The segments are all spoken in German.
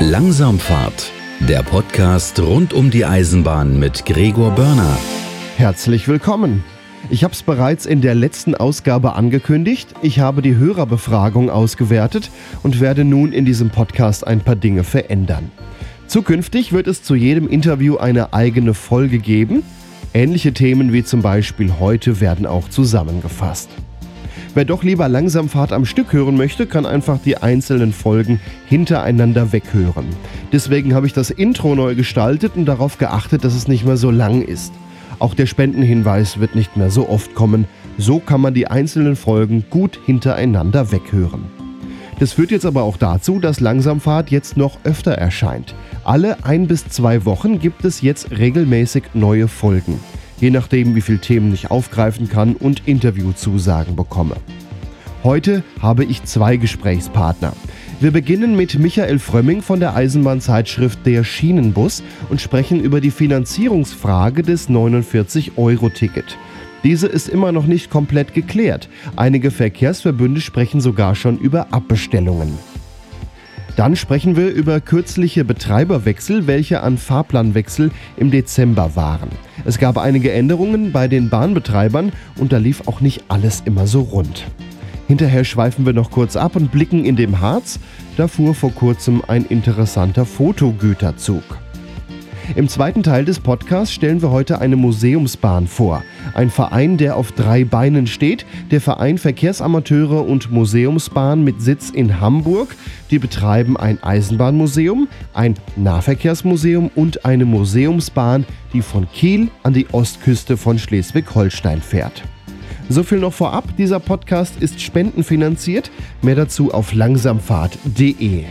Langsamfahrt, der Podcast rund um die Eisenbahn mit Gregor Börner. Herzlich willkommen. Ich habe es bereits in der letzten Ausgabe angekündigt. Ich habe die Hörerbefragung ausgewertet und werde nun in diesem Podcast ein paar Dinge verändern. Zukünftig wird es zu jedem Interview eine eigene Folge geben. Ähnliche Themen wie zum Beispiel heute werden auch zusammengefasst. Wer doch lieber Langsamfahrt am Stück hören möchte, kann einfach die einzelnen Folgen hintereinander weghören. Deswegen habe ich das Intro neu gestaltet und darauf geachtet, dass es nicht mehr so lang ist. Auch der Spendenhinweis wird nicht mehr so oft kommen. So kann man die einzelnen Folgen gut hintereinander weghören. Das führt jetzt aber auch dazu, dass Langsamfahrt jetzt noch öfter erscheint. Alle ein bis zwei Wochen gibt es jetzt regelmäßig neue Folgen je nachdem, wie viele Themen ich aufgreifen kann und Interviewzusagen bekomme. Heute habe ich zwei Gesprächspartner. Wir beginnen mit Michael Frömming von der Eisenbahnzeitschrift Der Schienenbus und sprechen über die Finanzierungsfrage des 49-Euro-Ticket. Diese ist immer noch nicht komplett geklärt. Einige Verkehrsverbünde sprechen sogar schon über Abbestellungen. Dann sprechen wir über kürzliche Betreiberwechsel, welche an Fahrplanwechsel im Dezember waren. Es gab einige Änderungen bei den Bahnbetreibern und da lief auch nicht alles immer so rund. Hinterher schweifen wir noch kurz ab und blicken in dem Harz. Da fuhr vor kurzem ein interessanter Fotogüterzug. Im zweiten Teil des Podcasts stellen wir heute eine Museumsbahn vor. Ein Verein, der auf drei Beinen steht, der Verein Verkehrsamateure und Museumsbahn mit Sitz in Hamburg. Die betreiben ein Eisenbahnmuseum, ein Nahverkehrsmuseum und eine Museumsbahn, die von Kiel an die Ostküste von Schleswig-Holstein fährt. So viel noch vorab, dieser Podcast ist spendenfinanziert. Mehr dazu auf langsamfahrt.de.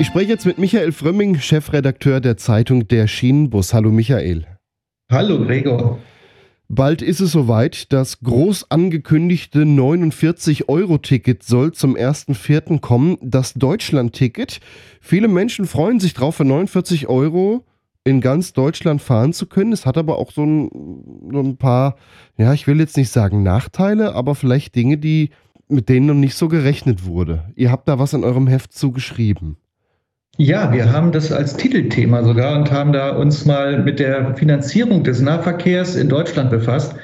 Ich spreche jetzt mit Michael Frömming, Chefredakteur der Zeitung Der Schienenbus. Hallo Michael. Hallo Gregor. Bald ist es soweit. Das groß angekündigte 49-Euro-Ticket soll zum 1.4. kommen. Das Deutschland-Ticket. Viele Menschen freuen sich drauf, für 49 Euro in ganz Deutschland fahren zu können. Es hat aber auch so ein, so ein paar, ja, ich will jetzt nicht sagen Nachteile, aber vielleicht Dinge, die mit denen noch nicht so gerechnet wurde. Ihr habt da was in eurem Heft zugeschrieben. Ja, wir haben das als Titelthema sogar und haben da uns mal mit der Finanzierung des Nahverkehrs in Deutschland befasst,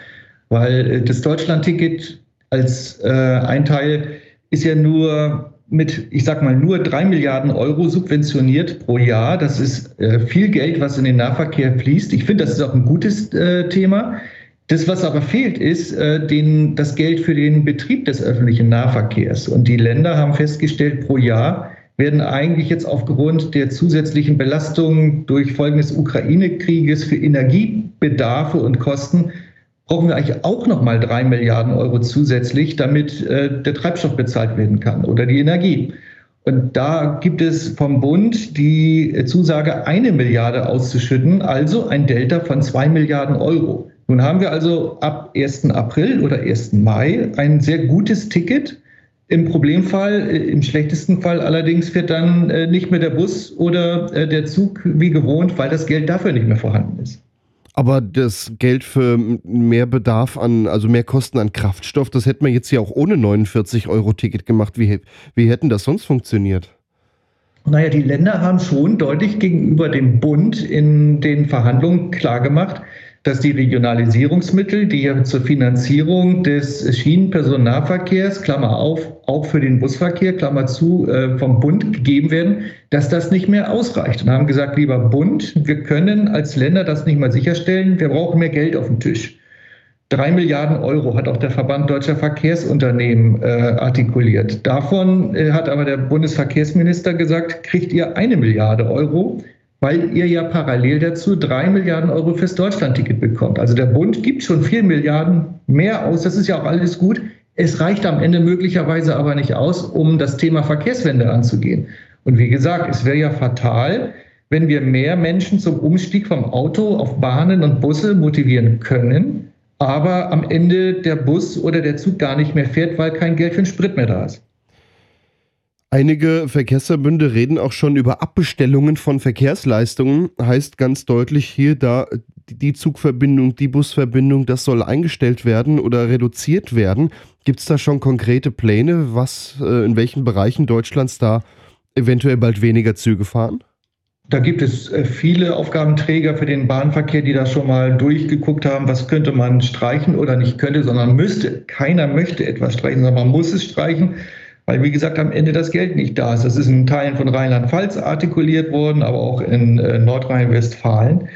weil äh, das Deutschlandticket als äh, ein Teil ist ja nur mit, ich sag mal, nur drei Milliarden Euro subventioniert pro Jahr. Das ist äh, viel Geld, was in den Nahverkehr fließt. Ich finde, das ist auch ein gutes äh, Thema. Das, was aber fehlt, ist äh, den, das Geld für den Betrieb des öffentlichen Nahverkehrs. Und die Länder haben festgestellt, pro Jahr werden eigentlich jetzt aufgrund der zusätzlichen Belastungen durch Folgen des Ukraine-Krieges für Energiebedarfe und Kosten brauchen wir eigentlich auch nochmal drei Milliarden Euro zusätzlich, damit äh, der Treibstoff bezahlt werden kann oder die Energie. Und da gibt es vom Bund die Zusage, eine Milliarde auszuschütten, also ein Delta von zwei Milliarden Euro. Nun haben wir also ab 1. April oder 1. Mai ein sehr gutes Ticket im Problemfall, äh, im schlechtesten Fall allerdings fährt dann äh, nicht mehr der Bus oder äh, der Zug wie gewohnt, weil das Geld dafür nicht mehr vorhanden ist. Aber das Geld für mehr Bedarf an, also mehr Kosten an Kraftstoff, das hätten wir jetzt ja auch ohne 49-Euro-Ticket gemacht. Wie, wie hätten das sonst funktioniert? Naja, die Länder haben schon deutlich gegenüber dem Bund in den Verhandlungen klargemacht, dass die Regionalisierungsmittel, die ja zur Finanzierung des Schienenpersonennahverkehrs, Klammer auf, auch für den Busverkehr, Klammer zu, äh, vom Bund gegeben werden, dass das nicht mehr ausreicht. Und haben gesagt, lieber Bund, wir können als Länder das nicht mal sicherstellen, wir brauchen mehr Geld auf dem Tisch. Drei Milliarden Euro hat auch der Verband Deutscher Verkehrsunternehmen äh, artikuliert. Davon äh, hat aber der Bundesverkehrsminister gesagt, kriegt ihr eine Milliarde Euro weil ihr ja parallel dazu drei Milliarden Euro fürs Deutschlandticket bekommt. Also der Bund gibt schon vier Milliarden mehr aus. Das ist ja auch alles gut. Es reicht am Ende möglicherweise aber nicht aus, um das Thema Verkehrswende anzugehen. Und wie gesagt, es wäre ja fatal, wenn wir mehr Menschen zum Umstieg vom Auto auf Bahnen und Busse motivieren können, aber am Ende der Bus oder der Zug gar nicht mehr fährt, weil kein Geld für den Sprit mehr da ist. Einige Verkehrsverbünde reden auch schon über Abbestellungen von Verkehrsleistungen. Heißt ganz deutlich hier, da die Zugverbindung, die Busverbindung, das soll eingestellt werden oder reduziert werden. Gibt es da schon konkrete Pläne, was äh, in welchen Bereichen Deutschlands da eventuell bald weniger Züge fahren? Da gibt es äh, viele Aufgabenträger für den Bahnverkehr, die da schon mal durchgeguckt haben, was könnte man streichen oder nicht könnte, sondern müsste. Keiner möchte etwas streichen, sondern man muss es streichen, weil, wie gesagt, am Ende das Geld nicht da ist. Das ist in Teilen von Rheinland-Pfalz artikuliert worden, aber auch in äh, Nordrhein-Westfalen.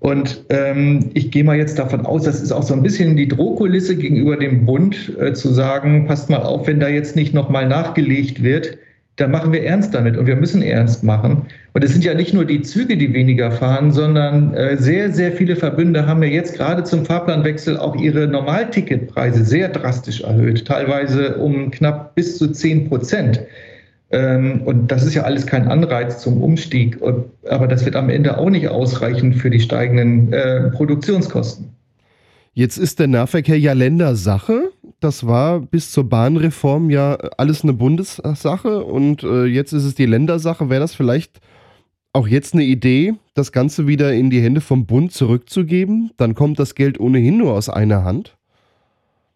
Und ähm, ich gehe mal jetzt davon aus, das ist auch so ein bisschen die Drohkulisse gegenüber dem Bund, äh, zu sagen, passt mal auf, wenn da jetzt nicht nochmal nachgelegt wird, da machen wir ernst damit und wir müssen ernst machen. Und es sind ja nicht nur die Züge, die weniger fahren, sondern äh, sehr, sehr viele Verbünde haben ja jetzt gerade zum Fahrplanwechsel auch ihre Normalticketpreise sehr drastisch erhöht, teilweise um knapp bis zu 10 Prozent. Ähm, und das ist ja alles kein Anreiz zum Umstieg, aber das wird am Ende auch nicht ausreichen für die steigenden äh, Produktionskosten. Jetzt ist der Nahverkehr ja Ländersache. Das war bis zur Bahnreform ja alles eine Bundessache und äh, jetzt ist es die Ländersache. Wäre das vielleicht auch jetzt eine Idee, das Ganze wieder in die Hände vom Bund zurückzugeben? Dann kommt das Geld ohnehin nur aus einer Hand.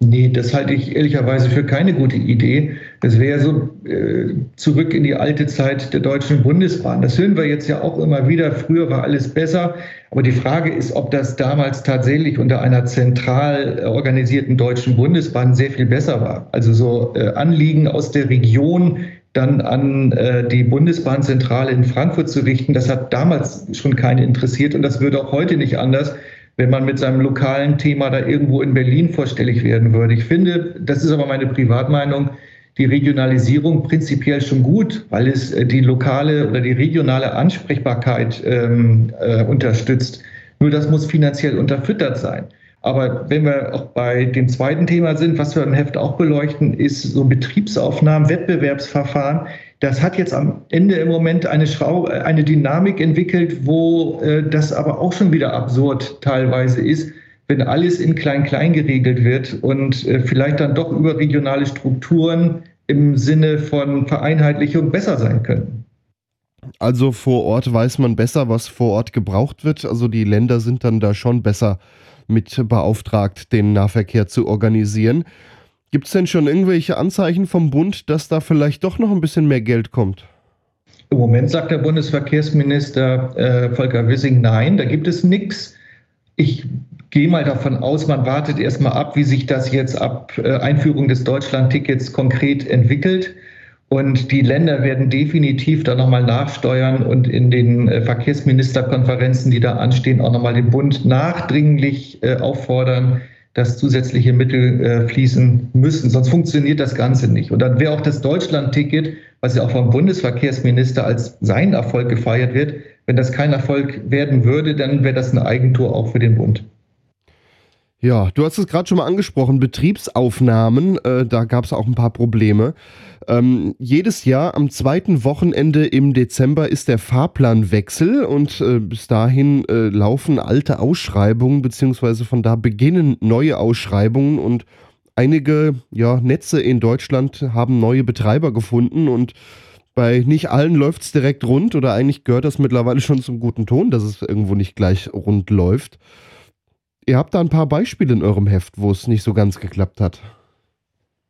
Nee, das halte ich ehrlicherweise für keine gute Idee. Das wäre so äh, zurück in die alte Zeit der Deutschen Bundesbahn. Das hören wir jetzt ja auch immer wieder. Früher war alles besser. Aber die Frage ist, ob das damals tatsächlich unter einer zentral organisierten Deutschen Bundesbahn sehr viel besser war. Also so äh, Anliegen aus der Region dann an äh, die Bundesbahnzentrale in Frankfurt zu richten, das hat damals schon keine interessiert und das würde auch heute nicht anders wenn man mit seinem lokalen Thema da irgendwo in Berlin vorstellig werden würde. Ich finde, das ist aber meine Privatmeinung, die Regionalisierung prinzipiell schon gut, weil es äh, die lokale oder die regionale Ansprechbarkeit ähm, äh, unterstützt. Nur das muss finanziell unterfüttert sein. Aber wenn wir auch bei dem zweiten Thema sind, was wir im Heft auch beleuchten, ist so Betriebsaufnahmen, Wettbewerbsverfahren. Das hat jetzt am Ende im Moment eine, Schrau eine Dynamik entwickelt, wo äh, das aber auch schon wieder absurd teilweise ist, wenn alles in Klein-Klein geregelt wird und äh, vielleicht dann doch überregionale Strukturen im Sinne von Vereinheitlichung besser sein können. Also vor Ort weiß man besser, was vor Ort gebraucht wird. Also die Länder sind dann da schon besser mit beauftragt, den Nahverkehr zu organisieren. Gibt es denn schon irgendwelche Anzeichen vom Bund, dass da vielleicht doch noch ein bisschen mehr Geld kommt? Im Moment sagt der Bundesverkehrsminister äh, Volker Wissing, nein, da gibt es nichts. Ich gehe mal davon aus, man wartet erstmal ab, wie sich das jetzt ab äh, Einführung des Deutschlandtickets konkret entwickelt. Und die Länder werden definitiv da nochmal nachsteuern und in den äh, Verkehrsministerkonferenzen, die da anstehen, auch nochmal den Bund nachdringlich äh, auffordern, dass zusätzliche Mittel äh, fließen müssen. Sonst funktioniert das Ganze nicht. Und dann wäre auch das Deutschland-Ticket, was ja auch vom Bundesverkehrsminister als sein Erfolg gefeiert wird, wenn das kein Erfolg werden würde, dann wäre das ein Eigentor auch für den Bund. Ja, du hast es gerade schon mal angesprochen, Betriebsaufnahmen, äh, da gab es auch ein paar Probleme. Ähm, jedes Jahr am zweiten Wochenende im Dezember ist der Fahrplanwechsel und äh, bis dahin äh, laufen alte Ausschreibungen, beziehungsweise von da beginnen neue Ausschreibungen und einige ja, Netze in Deutschland haben neue Betreiber gefunden und bei nicht allen läuft es direkt rund oder eigentlich gehört das mittlerweile schon zum guten Ton, dass es irgendwo nicht gleich rund läuft. Ihr habt da ein paar Beispiele in eurem Heft, wo es nicht so ganz geklappt hat.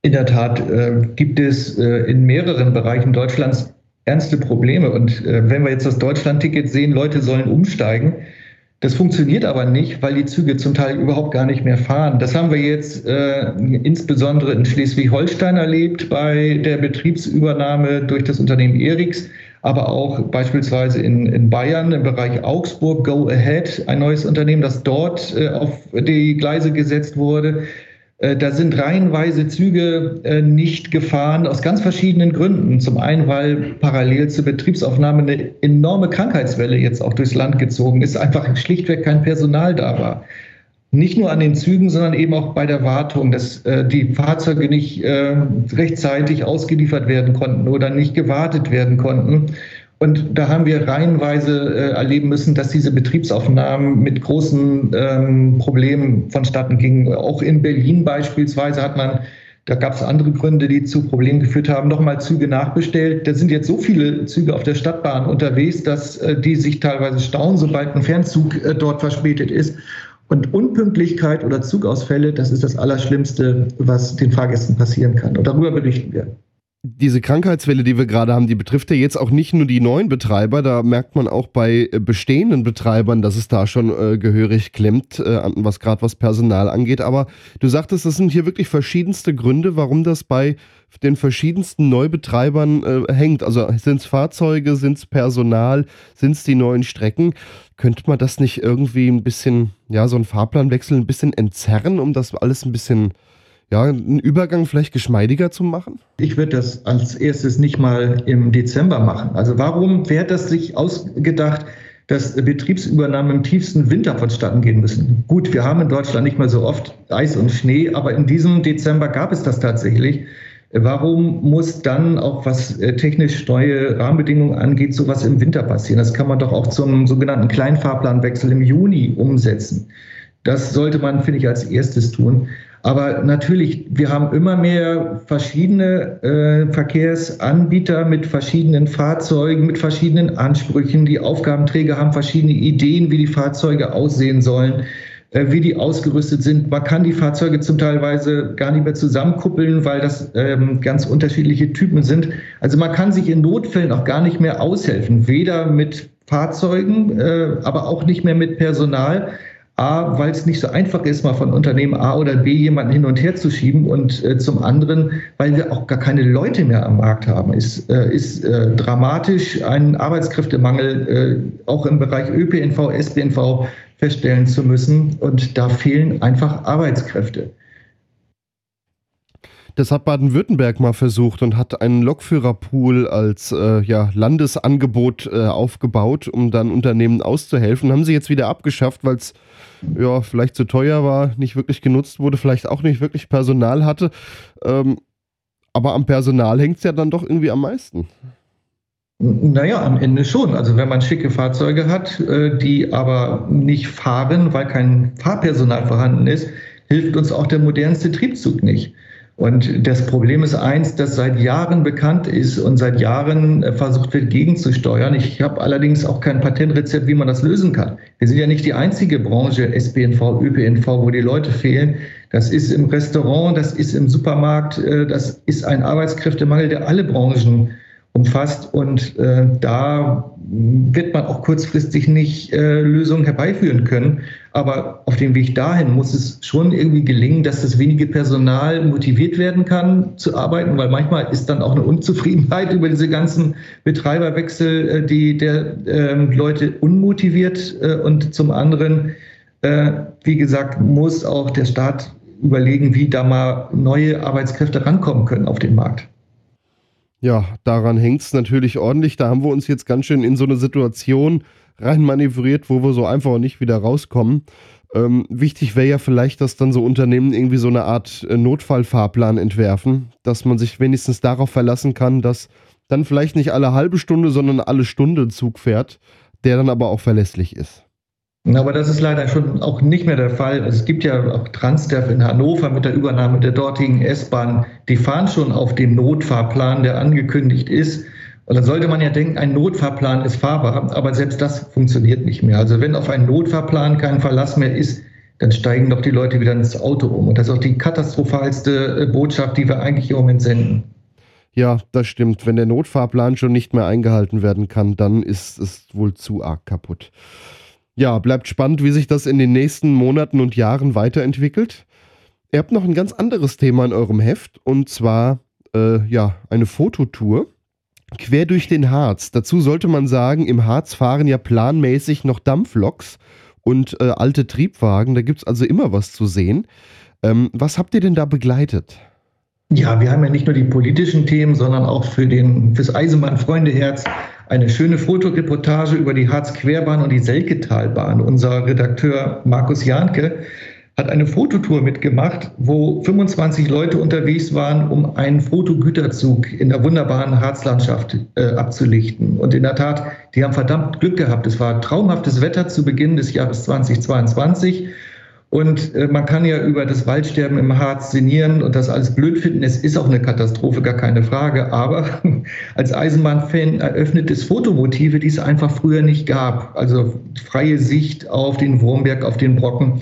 In der Tat äh, gibt es äh, in mehreren Bereichen Deutschlands ernste Probleme. Und äh, wenn wir jetzt das Deutschland-Ticket sehen, Leute sollen umsteigen. Das funktioniert aber nicht, weil die Züge zum Teil überhaupt gar nicht mehr fahren. Das haben wir jetzt äh, insbesondere in Schleswig-Holstein erlebt bei der Betriebsübernahme durch das Unternehmen Eriks aber auch beispielsweise in, in Bayern im Bereich Augsburg Go Ahead, ein neues Unternehmen, das dort äh, auf die Gleise gesetzt wurde. Äh, da sind reihenweise Züge äh, nicht gefahren aus ganz verschiedenen Gründen. Zum einen, weil parallel zur Betriebsaufnahme eine enorme Krankheitswelle jetzt auch durchs Land gezogen ist, einfach schlichtweg kein Personal da war nicht nur an den Zügen, sondern eben auch bei der Wartung, dass äh, die Fahrzeuge nicht äh, rechtzeitig ausgeliefert werden konnten oder nicht gewartet werden konnten. Und da haben wir reihenweise äh, erleben müssen, dass diese Betriebsaufnahmen mit großen ähm, Problemen vonstatten gingen. Auch in Berlin beispielsweise hat man Da gab es andere Gründe, die zu Problemen geführt haben. Nochmal Züge nachbestellt. Da sind jetzt so viele Züge auf der Stadtbahn unterwegs, dass äh, die sich teilweise stauen, sobald ein Fernzug äh, dort verspätet ist. Und Unpünktlichkeit oder Zugausfälle, das ist das Allerschlimmste, was den Fahrgästen passieren kann. Und darüber berichten wir diese Krankheitswelle, die wir gerade haben, die betrifft ja jetzt auch nicht nur die neuen Betreiber, da merkt man auch bei äh, bestehenden Betreibern, dass es da schon äh, gehörig klemmt, äh, was gerade was Personal angeht. Aber du sagtest, das sind hier wirklich verschiedenste Gründe, warum das bei den verschiedensten Neubetreibern äh, hängt. Also sind es Fahrzeuge, sind es Personal, sind es die neuen Strecken? Könnte man das nicht irgendwie ein bisschen, ja, so ein Fahrplanwechsel ein bisschen entzerren, um das alles ein bisschen ja, einen Übergang vielleicht geschmeidiger zu machen? Ich würde das als erstes nicht mal im Dezember machen. Also warum wäre das sich ausgedacht, dass Betriebsübernahmen im tiefsten Winter vonstatten gehen müssen? Gut, wir haben in Deutschland nicht mehr so oft Eis und Schnee, aber in diesem Dezember gab es das tatsächlich. Warum muss dann auch was äh, technisch neue Rahmenbedingungen angeht, sowas im Winter passieren? Das kann man doch auch zum sogenannten Kleinfahrplanwechsel im Juni umsetzen. Das sollte man, finde ich, als erstes tun. Aber natürlich, wir haben immer mehr verschiedene äh, Verkehrsanbieter mit verschiedenen Fahrzeugen, mit verschiedenen Ansprüchen. Die Aufgabenträger haben verschiedene Ideen, wie die Fahrzeuge aussehen sollen, äh, wie die ausgerüstet sind. Man kann die Fahrzeuge zum Teilweise gar nicht mehr zusammenkuppeln, weil das ähm, ganz unterschiedliche Typen sind. Also man kann sich in Notfällen auch gar nicht mehr aushelfen, weder mit Fahrzeugen, äh, aber auch nicht mehr mit Personal. A, weil es nicht so einfach ist, mal von Unternehmen A oder B jemanden hin und her zu schieben und äh, zum anderen, weil wir auch gar keine Leute mehr am Markt haben. Ist, äh, ist äh, dramatisch ein Arbeitskräftemangel äh, auch im Bereich ÖPNV, SPNV feststellen zu müssen und da fehlen einfach Arbeitskräfte. Das hat Baden-Württemberg mal versucht und hat einen Lokführerpool als äh, ja, Landesangebot äh, aufgebaut, um dann Unternehmen auszuhelfen. Haben sie jetzt wieder abgeschafft, weil es ja, vielleicht zu teuer war, nicht wirklich genutzt wurde, vielleicht auch nicht wirklich Personal hatte. Ähm, aber am Personal hängt es ja dann doch irgendwie am meisten. Naja, am Ende schon. Also wenn man schicke Fahrzeuge hat, äh, die aber nicht fahren, weil kein Fahrpersonal vorhanden ist, hilft uns auch der modernste Triebzug nicht. Und das Problem ist eins, das seit Jahren bekannt ist und seit Jahren äh, versucht wird, gegenzusteuern. Ich habe allerdings auch kein Patentrezept, wie man das lösen kann. Wir sind ja nicht die einzige Branche, SBNV, ÖPNV, wo die Leute fehlen. Das ist im Restaurant, das ist im Supermarkt, äh, das ist ein Arbeitskräftemangel, der alle Branchen umfasst. Und äh, da wird man auch kurzfristig nicht Lösungen herbeiführen können. Aber auf dem Weg dahin muss es schon irgendwie gelingen, dass das wenige Personal motiviert werden kann zu arbeiten, weil manchmal ist dann auch eine Unzufriedenheit über diese ganzen Betreiberwechsel, äh, die der äh, Leute unmotiviert. Äh, und zum anderen, äh, wie gesagt, muss auch der Staat überlegen, wie da mal neue Arbeitskräfte rankommen können auf den Markt. Ja, daran hängt es natürlich ordentlich. Da haben wir uns jetzt ganz schön in so eine Situation reinmanövriert, wo wir so einfach nicht wieder rauskommen. Ähm, wichtig wäre ja vielleicht, dass dann so Unternehmen irgendwie so eine Art äh, Notfallfahrplan entwerfen, dass man sich wenigstens darauf verlassen kann, dass dann vielleicht nicht alle halbe Stunde, sondern alle Stunde Zug fährt, der dann aber auch verlässlich ist. Aber das ist leider schon auch nicht mehr der Fall. Es gibt ja auch Transdev in Hannover mit der Übernahme der dortigen S-Bahn. Die fahren schon auf dem Notfahrplan, der angekündigt ist. Und dann sollte man ja denken, ein Notfahrplan ist fahrbar, aber selbst das funktioniert nicht mehr. Also wenn auf einen Notfahrplan kein Verlass mehr ist, dann steigen doch die Leute wieder ins Auto um. Und das ist auch die katastrophalste äh, Botschaft, die wir eigentlich im Moment senden. Ja, das stimmt. Wenn der Notfahrplan schon nicht mehr eingehalten werden kann, dann ist es wohl zu arg kaputt. Ja, bleibt spannend, wie sich das in den nächsten Monaten und Jahren weiterentwickelt. Ihr habt noch ein ganz anderes Thema in eurem Heft und zwar äh, ja eine Fototour quer durch den Harz. Dazu sollte man sagen, im Harz fahren ja planmäßig noch Dampfloks und äh, alte Triebwagen. Da gibt es also immer was zu sehen. Ähm, was habt ihr denn da begleitet? Ja, wir haben ja nicht nur die politischen Themen, sondern auch für den, fürs Eisenbahnfreundeherz eine schöne Fotoreportage über die Harz-Querbahn und die Selketalbahn. Unser Redakteur Markus Jahnke hat eine Fototour mitgemacht, wo 25 Leute unterwegs waren, um einen Fotogüterzug in der wunderbaren Harzlandschaft äh, abzulichten. Und in der Tat, die haben verdammt Glück gehabt. Es war traumhaftes Wetter zu Beginn des Jahres 2022. Und äh, man kann ja über das Waldsterben im Harz sinnieren und das alles blöd finden. Es ist auch eine Katastrophe, gar keine Frage. Aber als Eisenbahnfan eröffnet es Fotomotive, die es einfach früher nicht gab. Also freie Sicht auf den Wurmberg, auf den Brocken.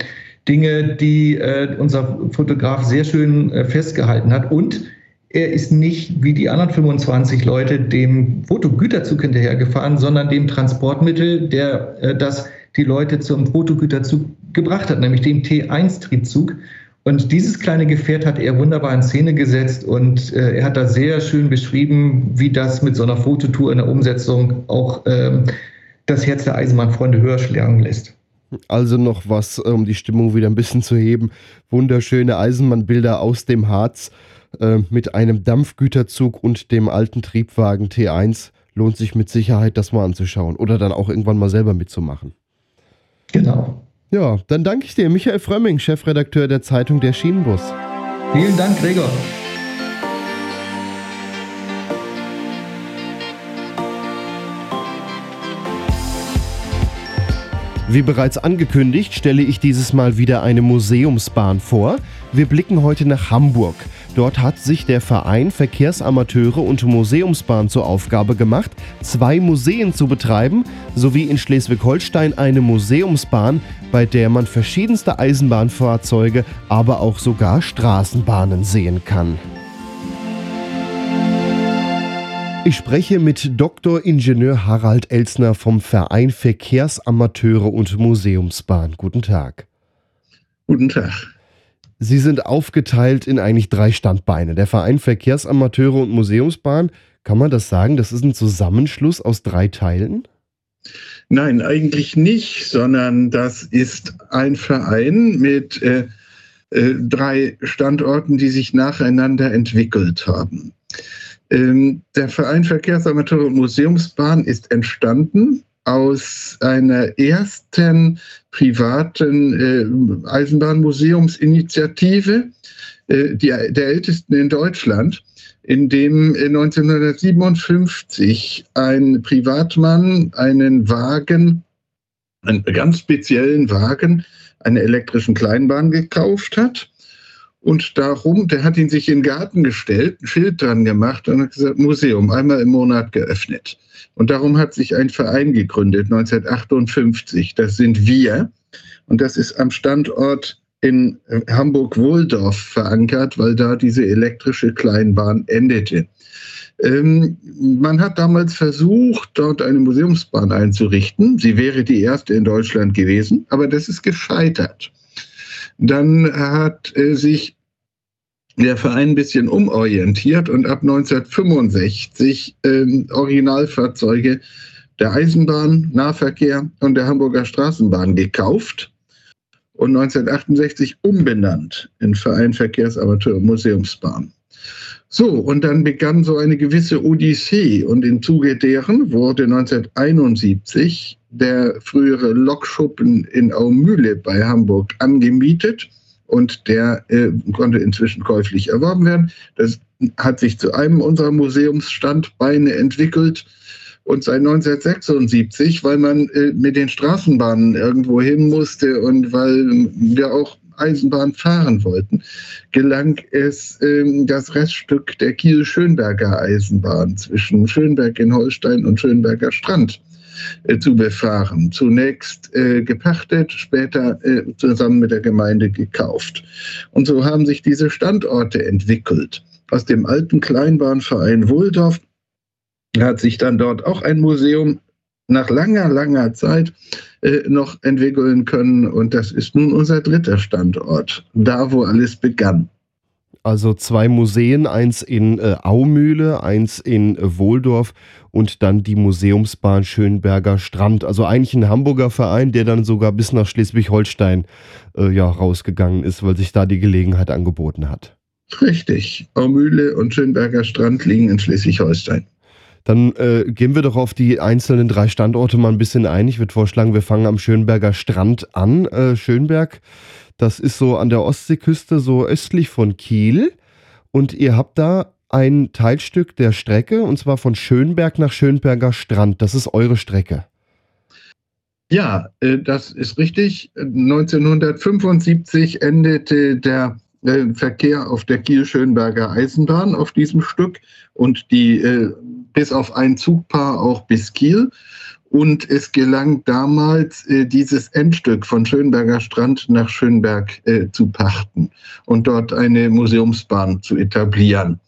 Dinge, die äh, unser Fotograf sehr schön äh, festgehalten hat. Und er ist nicht wie die anderen 25 Leute dem Fotogüterzug hinterhergefahren, sondern dem Transportmittel, der äh, das die Leute zum Fotogüterzug gebracht hat, nämlich dem T1-Triebzug. Und dieses kleine Gefährt hat er wunderbar in Szene gesetzt und äh, er hat da sehr schön beschrieben, wie das mit so einer Fototour in der Umsetzung auch ähm, das Herz der Eisenbahnfreunde höher schlagen lässt. Also noch was, um die Stimmung wieder ein bisschen zu heben. Wunderschöne Eisenbahnbilder aus dem Harz äh, mit einem Dampfgüterzug und dem alten Triebwagen T1. Lohnt sich mit Sicherheit, das mal anzuschauen oder dann auch irgendwann mal selber mitzumachen. Genau. Ja, dann danke ich dir, Michael Frömming, Chefredakteur der Zeitung Der Schienenbus. Vielen Dank, Gregor. Wie bereits angekündigt, stelle ich dieses Mal wieder eine Museumsbahn vor. Wir blicken heute nach Hamburg. Dort hat sich der Verein Verkehrsamateure und Museumsbahn zur Aufgabe gemacht, zwei Museen zu betreiben, sowie in Schleswig-Holstein eine Museumsbahn, bei der man verschiedenste Eisenbahnfahrzeuge, aber auch sogar Straßenbahnen sehen kann. Ich spreche mit Dr. Ingenieur Harald Elsner vom Verein Verkehrsamateure und Museumsbahn. Guten Tag. Guten Tag. Sie sind aufgeteilt in eigentlich drei Standbeine. Der Verein Verkehrsamateure und Museumsbahn, kann man das sagen? Das ist ein Zusammenschluss aus drei Teilen? Nein, eigentlich nicht, sondern das ist ein Verein mit äh, äh, drei Standorten, die sich nacheinander entwickelt haben. Ähm, der Verein Verkehrsamateure und Museumsbahn ist entstanden aus einer ersten privaten äh, Eisenbahnmuseumsinitiative, äh, die, der ältesten in Deutschland, in dem 1957 ein Privatmann einen Wagen, einen ganz speziellen Wagen, eine elektrischen Kleinbahn gekauft hat und darum, der hat ihn sich in den Garten gestellt, ein Schild dran gemacht und hat gesagt, Museum, einmal im Monat geöffnet. Und darum hat sich ein Verein gegründet, 1958. Das sind wir. Und das ist am Standort in Hamburg-Wohldorf verankert, weil da diese elektrische Kleinbahn endete. Ähm, man hat damals versucht, dort eine Museumsbahn einzurichten. Sie wäre die erste in Deutschland gewesen, aber das ist gescheitert. Dann hat äh, sich der Verein ein bisschen umorientiert und ab 1965 äh, Originalfahrzeuge der Eisenbahn, Nahverkehr und der Hamburger Straßenbahn gekauft und 1968 umbenannt in Verein Verkehrsamateur Museumsbahn. So, und dann begann so eine gewisse Odyssee und im Zuge deren wurde 1971 der frühere Lokschuppen in Aumühle bei Hamburg angemietet und der äh, konnte inzwischen käuflich erworben werden. Das hat sich zu einem unserer Museumsstandbeine entwickelt. Und seit 1976, weil man äh, mit den Straßenbahnen irgendwo hin musste und weil wir auch Eisenbahn fahren wollten, gelang es, äh, das Reststück der Kiel-Schönberger Eisenbahn zwischen Schönberg in Holstein und Schönberger Strand zu befahren. Zunächst äh, gepachtet, später äh, zusammen mit der Gemeinde gekauft. Und so haben sich diese Standorte entwickelt. Aus dem alten Kleinbahnverein Wohldorf hat sich dann dort auch ein Museum nach langer, langer Zeit äh, noch entwickeln können. Und das ist nun unser dritter Standort, da wo alles begann. Also zwei Museen, eins in äh, Aumühle, eins in äh, Wohldorf und dann die Museumsbahn Schönberger Strand. Also eigentlich ein Hamburger Verein, der dann sogar bis nach Schleswig-Holstein äh, ja, rausgegangen ist, weil sich da die Gelegenheit angeboten hat. Richtig. Aumühle und Schönberger Strand liegen in Schleswig-Holstein. Dann äh, gehen wir doch auf die einzelnen drei Standorte mal ein bisschen ein. Ich würde vorschlagen, wir fangen am Schönberger Strand an. Äh, Schönberg das ist so an der Ostseeküste, so östlich von Kiel. Und ihr habt da ein Teilstück der Strecke, und zwar von Schönberg nach Schönberger Strand. Das ist eure Strecke. Ja, äh, das ist richtig. 1975 endete der äh, Verkehr auf der Kiel-Schönberger Eisenbahn auf diesem Stück und die äh, bis auf ein Zugpaar auch bis Kiel. Und es gelang damals, äh, dieses Endstück von Schönberger Strand nach Schönberg äh, zu pachten und dort eine Museumsbahn zu etablieren.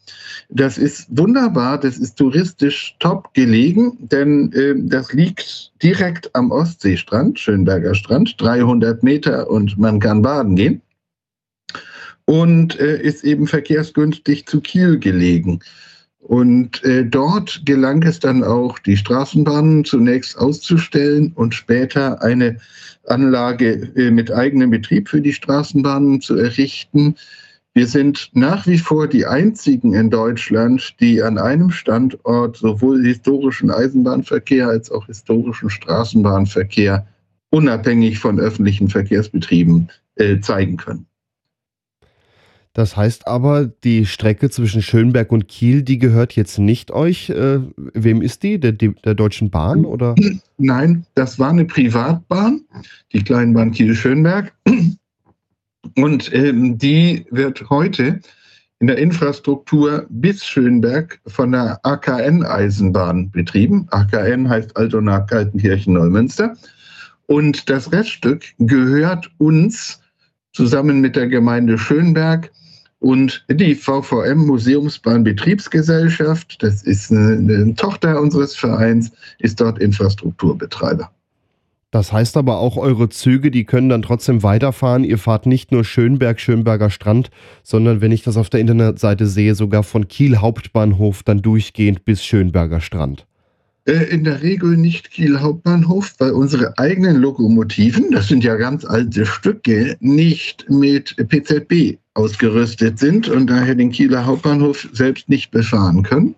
Das ist wunderbar, das ist touristisch top gelegen, denn äh, das liegt direkt am Ostseestrand, Schönberger Strand, 300 Meter und man kann baden gehen. Und äh, ist eben verkehrsgünstig zu Kiel gelegen. Und äh, dort gelang es dann auch, die Straßenbahnen zunächst auszustellen und später eine Anlage äh, mit eigenem Betrieb für die Straßenbahnen zu errichten. Wir sind nach wie vor die einzigen in Deutschland, die an einem Standort sowohl historischen Eisenbahnverkehr als auch historischen Straßenbahnverkehr unabhängig von öffentlichen Verkehrsbetrieben äh, zeigen können. Das heißt aber, die Strecke zwischen Schönberg und Kiel, die gehört jetzt nicht euch. Äh, wem ist die? Der, der Deutschen Bahn oder? Nein, das war eine Privatbahn, die Kleinbahn Kiel-Schönberg. Und ähm, die wird heute in der Infrastruktur bis Schönberg von der AKN-Eisenbahn betrieben. AKN heißt Altona Kaltenkirchen Neumünster. Und das Reststück gehört uns zusammen mit der Gemeinde Schönberg und die VVM Museumsbahn Betriebsgesellschaft, das ist eine, eine Tochter unseres Vereins, ist dort Infrastrukturbetreiber. Das heißt aber auch, eure Züge, die können dann trotzdem weiterfahren. Ihr fahrt nicht nur Schönberg, Schönberger Strand, sondern wenn ich das auf der Internetseite sehe, sogar von Kiel Hauptbahnhof dann durchgehend bis Schönberger Strand. Äh, in der Regel nicht Kiel Hauptbahnhof, weil unsere eigenen Lokomotiven, das sind ja ganz alte Stücke, nicht mit PZB ausgerüstet sind und daher den Kieler Hauptbahnhof selbst nicht befahren können.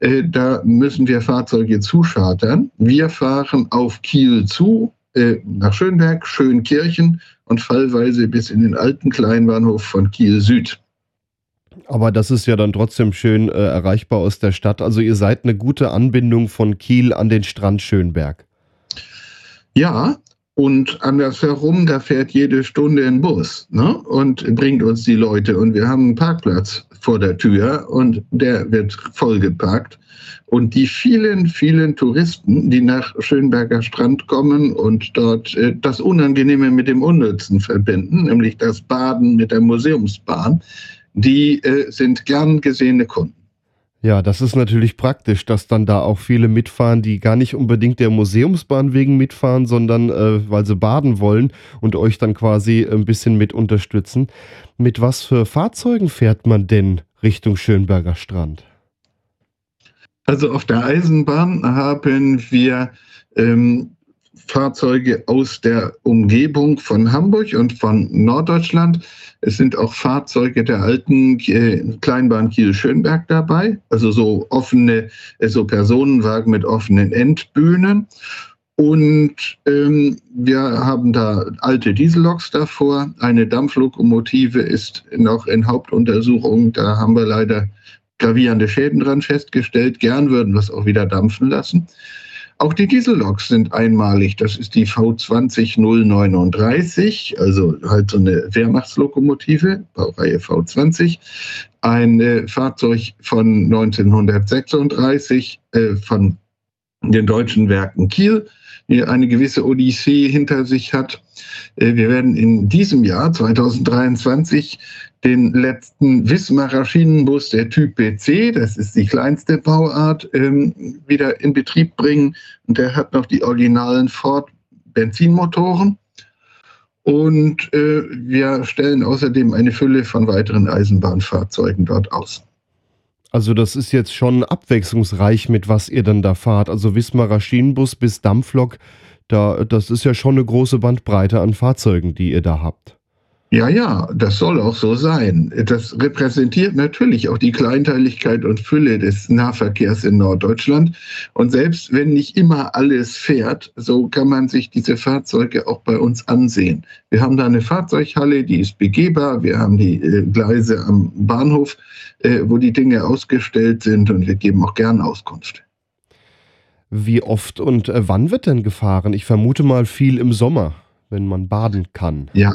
Äh, da müssen wir Fahrzeuge zuschartern. Wir fahren auf Kiel zu, äh, nach Schönberg, Schönkirchen und fallweise bis in den alten Kleinbahnhof von Kiel Süd. Aber das ist ja dann trotzdem schön äh, erreichbar aus der Stadt. Also ihr seid eine gute Anbindung von Kiel an den Strand Schönberg. Ja, und andersherum, da fährt jede Stunde ein Bus ne? und bringt uns die Leute. Und wir haben einen Parkplatz vor der Tür und der wird vollgeparkt. Und die vielen, vielen Touristen, die nach Schönberger Strand kommen und dort äh, das Unangenehme mit dem Unnützen verbinden, nämlich das Baden mit der Museumsbahn, die äh, sind gern gesehene Kunden. Ja, das ist natürlich praktisch, dass dann da auch viele mitfahren, die gar nicht unbedingt der Museumsbahn wegen mitfahren, sondern äh, weil sie baden wollen und euch dann quasi ein bisschen mit unterstützen. Mit was für Fahrzeugen fährt man denn Richtung Schönberger Strand? Also auf der Eisenbahn haben wir ähm, Fahrzeuge aus der Umgebung von Hamburg und von Norddeutschland. Es sind auch Fahrzeuge der alten Kleinbahn Kiel-Schönberg dabei, also so offene, äh, so Personenwagen mit offenen Endbühnen. Und ähm, wir haben da alte Dieselloks davor. Eine Dampflokomotive ist noch in Hauptuntersuchung. Da haben wir leider gravierende Schäden dran festgestellt. Gern würden wir es auch wieder dampfen lassen. Auch die Dieselloks sind einmalig. Das ist die V20039, also halt so eine Wehrmachtslokomotive, Baureihe V20. Ein äh, Fahrzeug von 1936 äh, von den deutschen Werken Kiel, die eine gewisse Odyssee hinter sich hat. Äh, wir werden in diesem Jahr 2023 den letzten Wismarer Schienenbus der Typ PC, das ist die kleinste Bauart, ähm, wieder in Betrieb bringen. Und der hat noch die originalen Ford Benzinmotoren. Und äh, wir stellen außerdem eine Fülle von weiteren Eisenbahnfahrzeugen dort aus. Also das ist jetzt schon abwechslungsreich, mit was ihr dann da fahrt. Also Wismarer Schienenbus bis Dampflok, da, das ist ja schon eine große Bandbreite an Fahrzeugen, die ihr da habt. Ja, ja, das soll auch so sein. Das repräsentiert natürlich auch die Kleinteiligkeit und Fülle des Nahverkehrs in Norddeutschland. Und selbst wenn nicht immer alles fährt, so kann man sich diese Fahrzeuge auch bei uns ansehen. Wir haben da eine Fahrzeughalle, die ist begehbar. Wir haben die äh, Gleise am Bahnhof, äh, wo die Dinge ausgestellt sind und wir geben auch gern Auskunft. Wie oft und äh, wann wird denn gefahren? Ich vermute mal viel im Sommer, wenn man baden kann. Ja,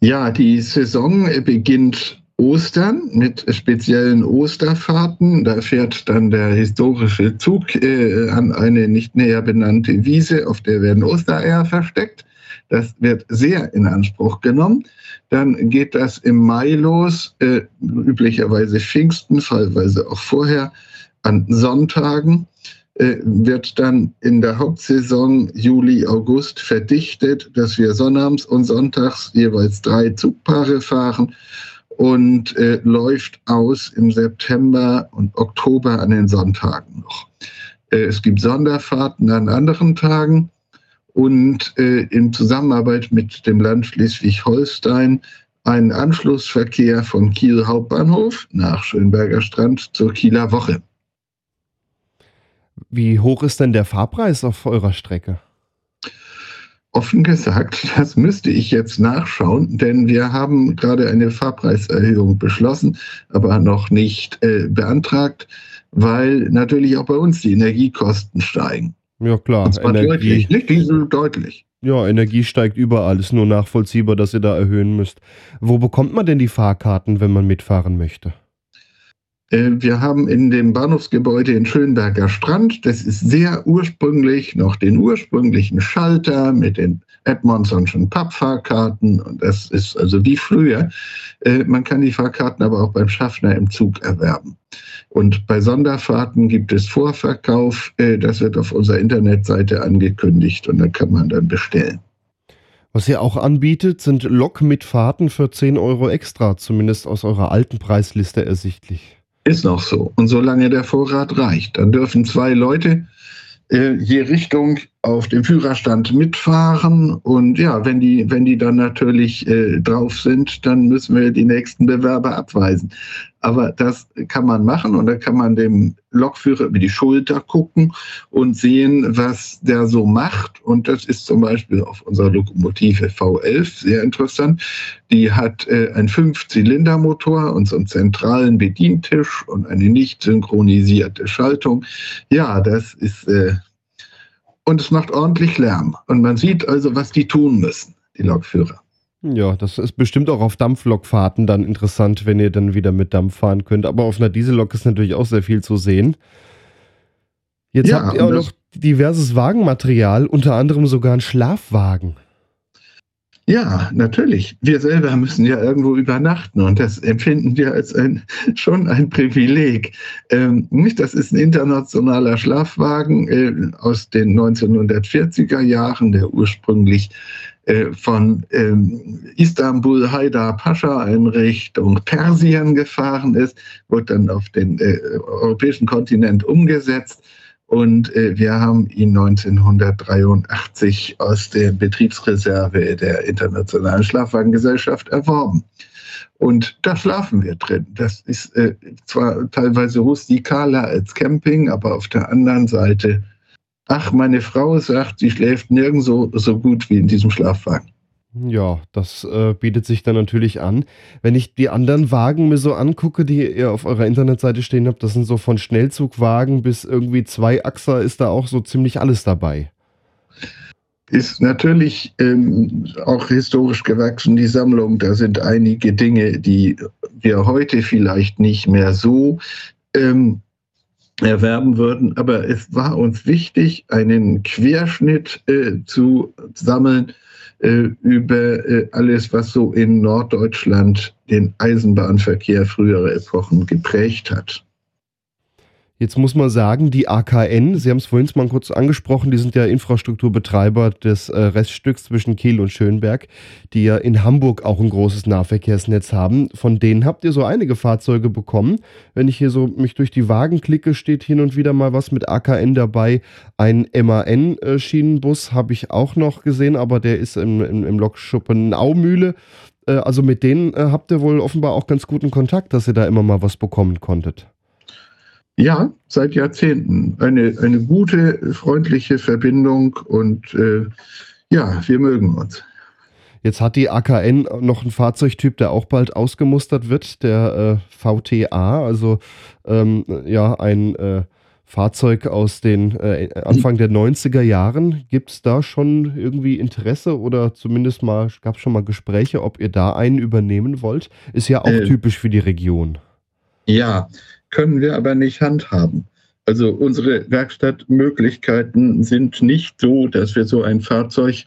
ja die Saison beginnt Ostern mit speziellen Osterfahrten. Da fährt dann der historische Zug äh, an eine nicht näher benannte Wiese, auf der werden Ostereier versteckt. Das wird sehr in Anspruch genommen. Dann geht das im Mai los, äh, üblicherweise Pfingsten, teilweise auch vorher, an Sonntagen wird dann in der Hauptsaison Juli, August verdichtet, dass wir sonnabends und sonntags jeweils drei Zugpaare fahren und äh, läuft aus im September und Oktober an den Sonntagen noch. Äh, es gibt Sonderfahrten an anderen Tagen und äh, in Zusammenarbeit mit dem Land Schleswig-Holstein einen Anschlussverkehr von Kiel Hauptbahnhof nach Schönberger Strand zur Kieler Woche. Wie hoch ist denn der Fahrpreis auf eurer Strecke? Offen gesagt, das müsste ich jetzt nachschauen, denn wir haben gerade eine Fahrpreiserhöhung beschlossen, aber noch nicht äh, beantragt, weil natürlich auch bei uns die Energiekosten steigen. Ja, klar. Und zwar Energie, deutlich, nicht Diesel, deutlich. Ja, Energie steigt überall. Ist nur nachvollziehbar, dass ihr da erhöhen müsst. Wo bekommt man denn die Fahrkarten, wenn man mitfahren möchte? Äh, wir haben in dem Bahnhofsgebäude in Schönberger Strand, das ist sehr ursprünglich, noch den ursprünglichen Schalter mit den Edmondsonschen Pappfahrkarten. Und das ist also wie früher. Äh, man kann die Fahrkarten aber auch beim Schaffner im Zug erwerben. Und bei Sonderfahrten gibt es Vorverkauf. Äh, das wird auf unserer Internetseite angekündigt und da kann man dann bestellen. Was ihr auch anbietet, sind Lokmitfahrten für 10 Euro extra, zumindest aus eurer alten Preisliste ersichtlich. Ist noch so. Und solange der Vorrat reicht, dann dürfen zwei Leute äh, je Richtung auf dem Führerstand mitfahren. Und ja, wenn die, wenn die dann natürlich äh, drauf sind, dann müssen wir die nächsten Bewerber abweisen. Aber das kann man machen und da kann man dem Lokführer über die Schulter gucken und sehen, was der so macht. Und das ist zum Beispiel auf unserer Lokomotive V11 sehr interessant. Die hat äh, einen Fünf-Zylinder-Motor und so einen zentralen Bedientisch und eine nicht synchronisierte Schaltung. Ja, das ist äh, und es macht ordentlich Lärm. Und man sieht also, was die tun müssen, die Lokführer. Ja, das ist bestimmt auch auf Dampflokfahrten dann interessant, wenn ihr dann wieder mit Dampf fahren könnt. Aber auf einer Diesellok ist natürlich auch sehr viel zu sehen. Jetzt ja, habt ihr auch noch diverses Wagenmaterial, unter anderem sogar einen Schlafwagen. Ja, natürlich. Wir selber müssen ja irgendwo übernachten und das empfinden wir als ein, schon ein Privileg. Ähm, nicht, das ist ein internationaler Schlafwagen äh, aus den 1940er Jahren, der ursprünglich äh, von ähm, Istanbul Haidar Pascha in Richtung Persien gefahren ist, wurde dann auf den äh, europäischen Kontinent umgesetzt und äh, wir haben ihn 1983 aus der Betriebsreserve der Internationalen Schlafwagengesellschaft erworben. Und da schlafen wir drin. Das ist äh, zwar teilweise rustikaler als Camping, aber auf der anderen Seite, ach, meine Frau sagt, sie schläft nirgendwo so gut wie in diesem Schlafwagen. Ja, das äh, bietet sich dann natürlich an. Wenn ich die anderen Wagen mir so angucke, die ihr auf eurer Internetseite stehen habt, das sind so von Schnellzugwagen bis irgendwie Zweiachser, ist da auch so ziemlich alles dabei. Ist natürlich ähm, auch historisch gewachsen, die Sammlung. Da sind einige Dinge, die wir heute vielleicht nicht mehr so ähm, erwerben würden. Aber es war uns wichtig, einen Querschnitt äh, zu sammeln über äh, alles, was so in Norddeutschland den Eisenbahnverkehr früherer Epochen geprägt hat. Jetzt muss man sagen, die AKN, Sie haben es vorhin mal kurz angesprochen, die sind ja Infrastrukturbetreiber des äh, Reststücks zwischen Kiel und Schönberg, die ja in Hamburg auch ein großes Nahverkehrsnetz haben. Von denen habt ihr so einige Fahrzeuge bekommen. Wenn ich hier so mich durch die Wagen klicke, steht hin und wieder mal was mit AKN dabei. Ein MAN-Schienenbus äh, habe ich auch noch gesehen, aber der ist im, im, im Lokschuppen Naumühle. Äh, also mit denen äh, habt ihr wohl offenbar auch ganz guten Kontakt, dass ihr da immer mal was bekommen konntet. Ja, seit Jahrzehnten. Eine, eine gute, freundliche Verbindung und äh, ja, wir mögen uns. Jetzt hat die AKN noch einen Fahrzeugtyp, der auch bald ausgemustert wird, der äh, VTA, also ähm, ja, ein äh, Fahrzeug aus den äh, Anfang der 90er Jahren. Gibt es da schon irgendwie Interesse oder zumindest mal gab es schon mal Gespräche, ob ihr da einen übernehmen wollt? Ist ja auch äh, typisch für die Region. Ja, können wir aber nicht handhaben. Also unsere Werkstattmöglichkeiten sind nicht so, dass wir so ein Fahrzeug,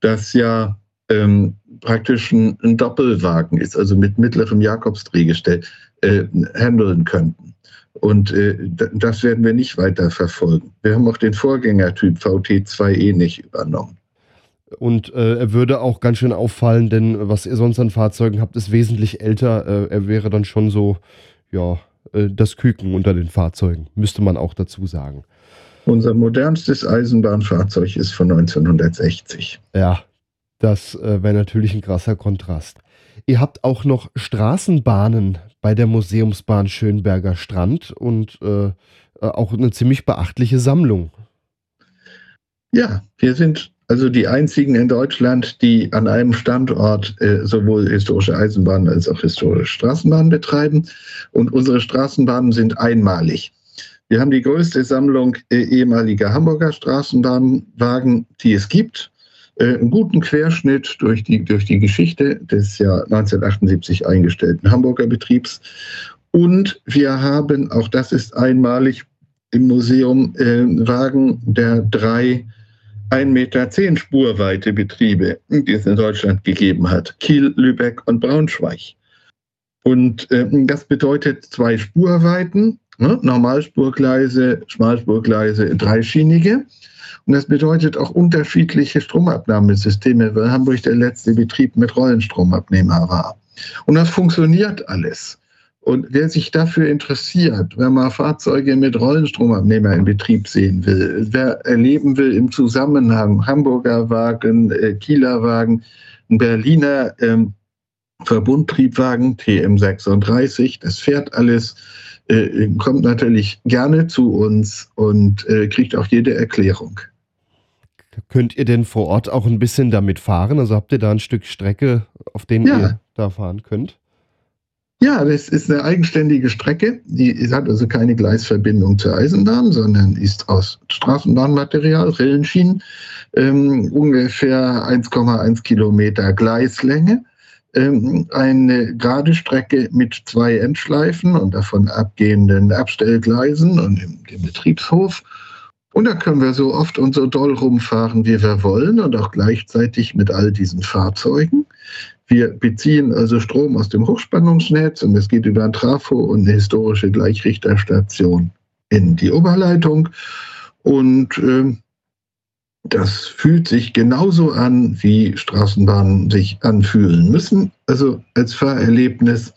das ja ähm, praktisch ein, ein, Doppelwagen ist, also mit mittlerem Jakobsdrehgestell, äh, handeln könnten. Und äh, das werden wir nicht weiter verfolgen. Wir haben auch den Vorgängertyp VT2E nicht übernommen. Und äh, er würde auch ganz schön auffallen, denn was ihr sonst an Fahrzeugen habt, ist wesentlich älter. Äh, er wäre dann schon so, ja, äh, das Küken unter den Fahrzeugen, müsste man auch dazu sagen. Unser modernstes Eisenbahnfahrzeug ist von 1960. Ja, das äh, wäre natürlich ein krasser Kontrast. Ihr habt auch noch Straßenbahnen bei der Museumsbahn Schönberger Strand und äh, äh, auch eine ziemlich beachtliche Sammlung. Ja, wir sind also die einzigen in Deutschland, die an einem Standort äh, sowohl historische Eisenbahnen als auch historische Straßenbahnen betreiben. Und unsere Straßenbahnen sind einmalig. Wir haben die größte Sammlung äh, ehemaliger Hamburger Straßenbahnwagen, die es gibt. Äh, einen guten Querschnitt durch die, durch die Geschichte des ja 1978 eingestellten Hamburger Betriebs. Und wir haben, auch das ist einmalig im Museum, äh, Wagen der drei 1,10 Meter Spurweite Betriebe, die es in Deutschland gegeben hat. Kiel, Lübeck und Braunschweig. Und äh, das bedeutet zwei Spurweiten, ne? Normalspurgleise, Schmalspurgleise, dreischienige. Und das bedeutet auch unterschiedliche Stromabnahmesysteme, weil Hamburg der letzte Betrieb mit Rollenstromabnehmer war. Und das funktioniert alles. Und wer sich dafür interessiert, wer mal Fahrzeuge mit Rollenstromabnehmer in Betrieb sehen will, wer erleben will im Zusammenhang Hamburger Wagen, äh, Kieler Wagen, Berliner ähm, Verbundtriebwagen TM36, das fährt alles, äh, kommt natürlich gerne zu uns und äh, kriegt auch jede Erklärung. Könnt ihr denn vor Ort auch ein bisschen damit fahren? Also habt ihr da ein Stück Strecke, auf dem ja. ihr da fahren könnt? Ja, das ist eine eigenständige Strecke. Die hat also keine Gleisverbindung zur Eisenbahn, sondern ist aus Straßenbahnmaterial, Rillenschienen, ähm, ungefähr 1,1 Kilometer Gleislänge. Ähm, eine gerade Strecke mit zwei Endschleifen und davon abgehenden Abstellgleisen und dem, dem Betriebshof. Und da können wir so oft und so doll rumfahren, wie wir wollen und auch gleichzeitig mit all diesen Fahrzeugen. Wir beziehen also Strom aus dem Hochspannungsnetz und es geht über ein Trafo und eine historische Gleichrichterstation in die Oberleitung. Und äh, das fühlt sich genauso an, wie Straßenbahnen sich anfühlen müssen, also als Fahrerlebnis.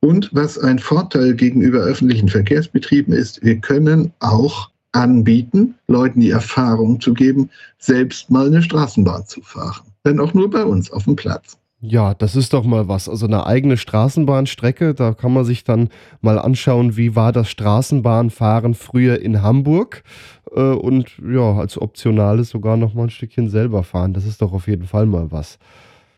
Und was ein Vorteil gegenüber öffentlichen Verkehrsbetrieben ist, wir können auch anbieten, Leuten die Erfahrung zu geben, selbst mal eine Straßenbahn zu fahren. Wenn auch nur bei uns auf dem Platz. Ja, das ist doch mal was. Also eine eigene Straßenbahnstrecke, da kann man sich dann mal anschauen, wie war das Straßenbahnfahren früher in Hamburg äh, und ja, als Optionales sogar noch mal ein Stückchen selber fahren. Das ist doch auf jeden Fall mal was.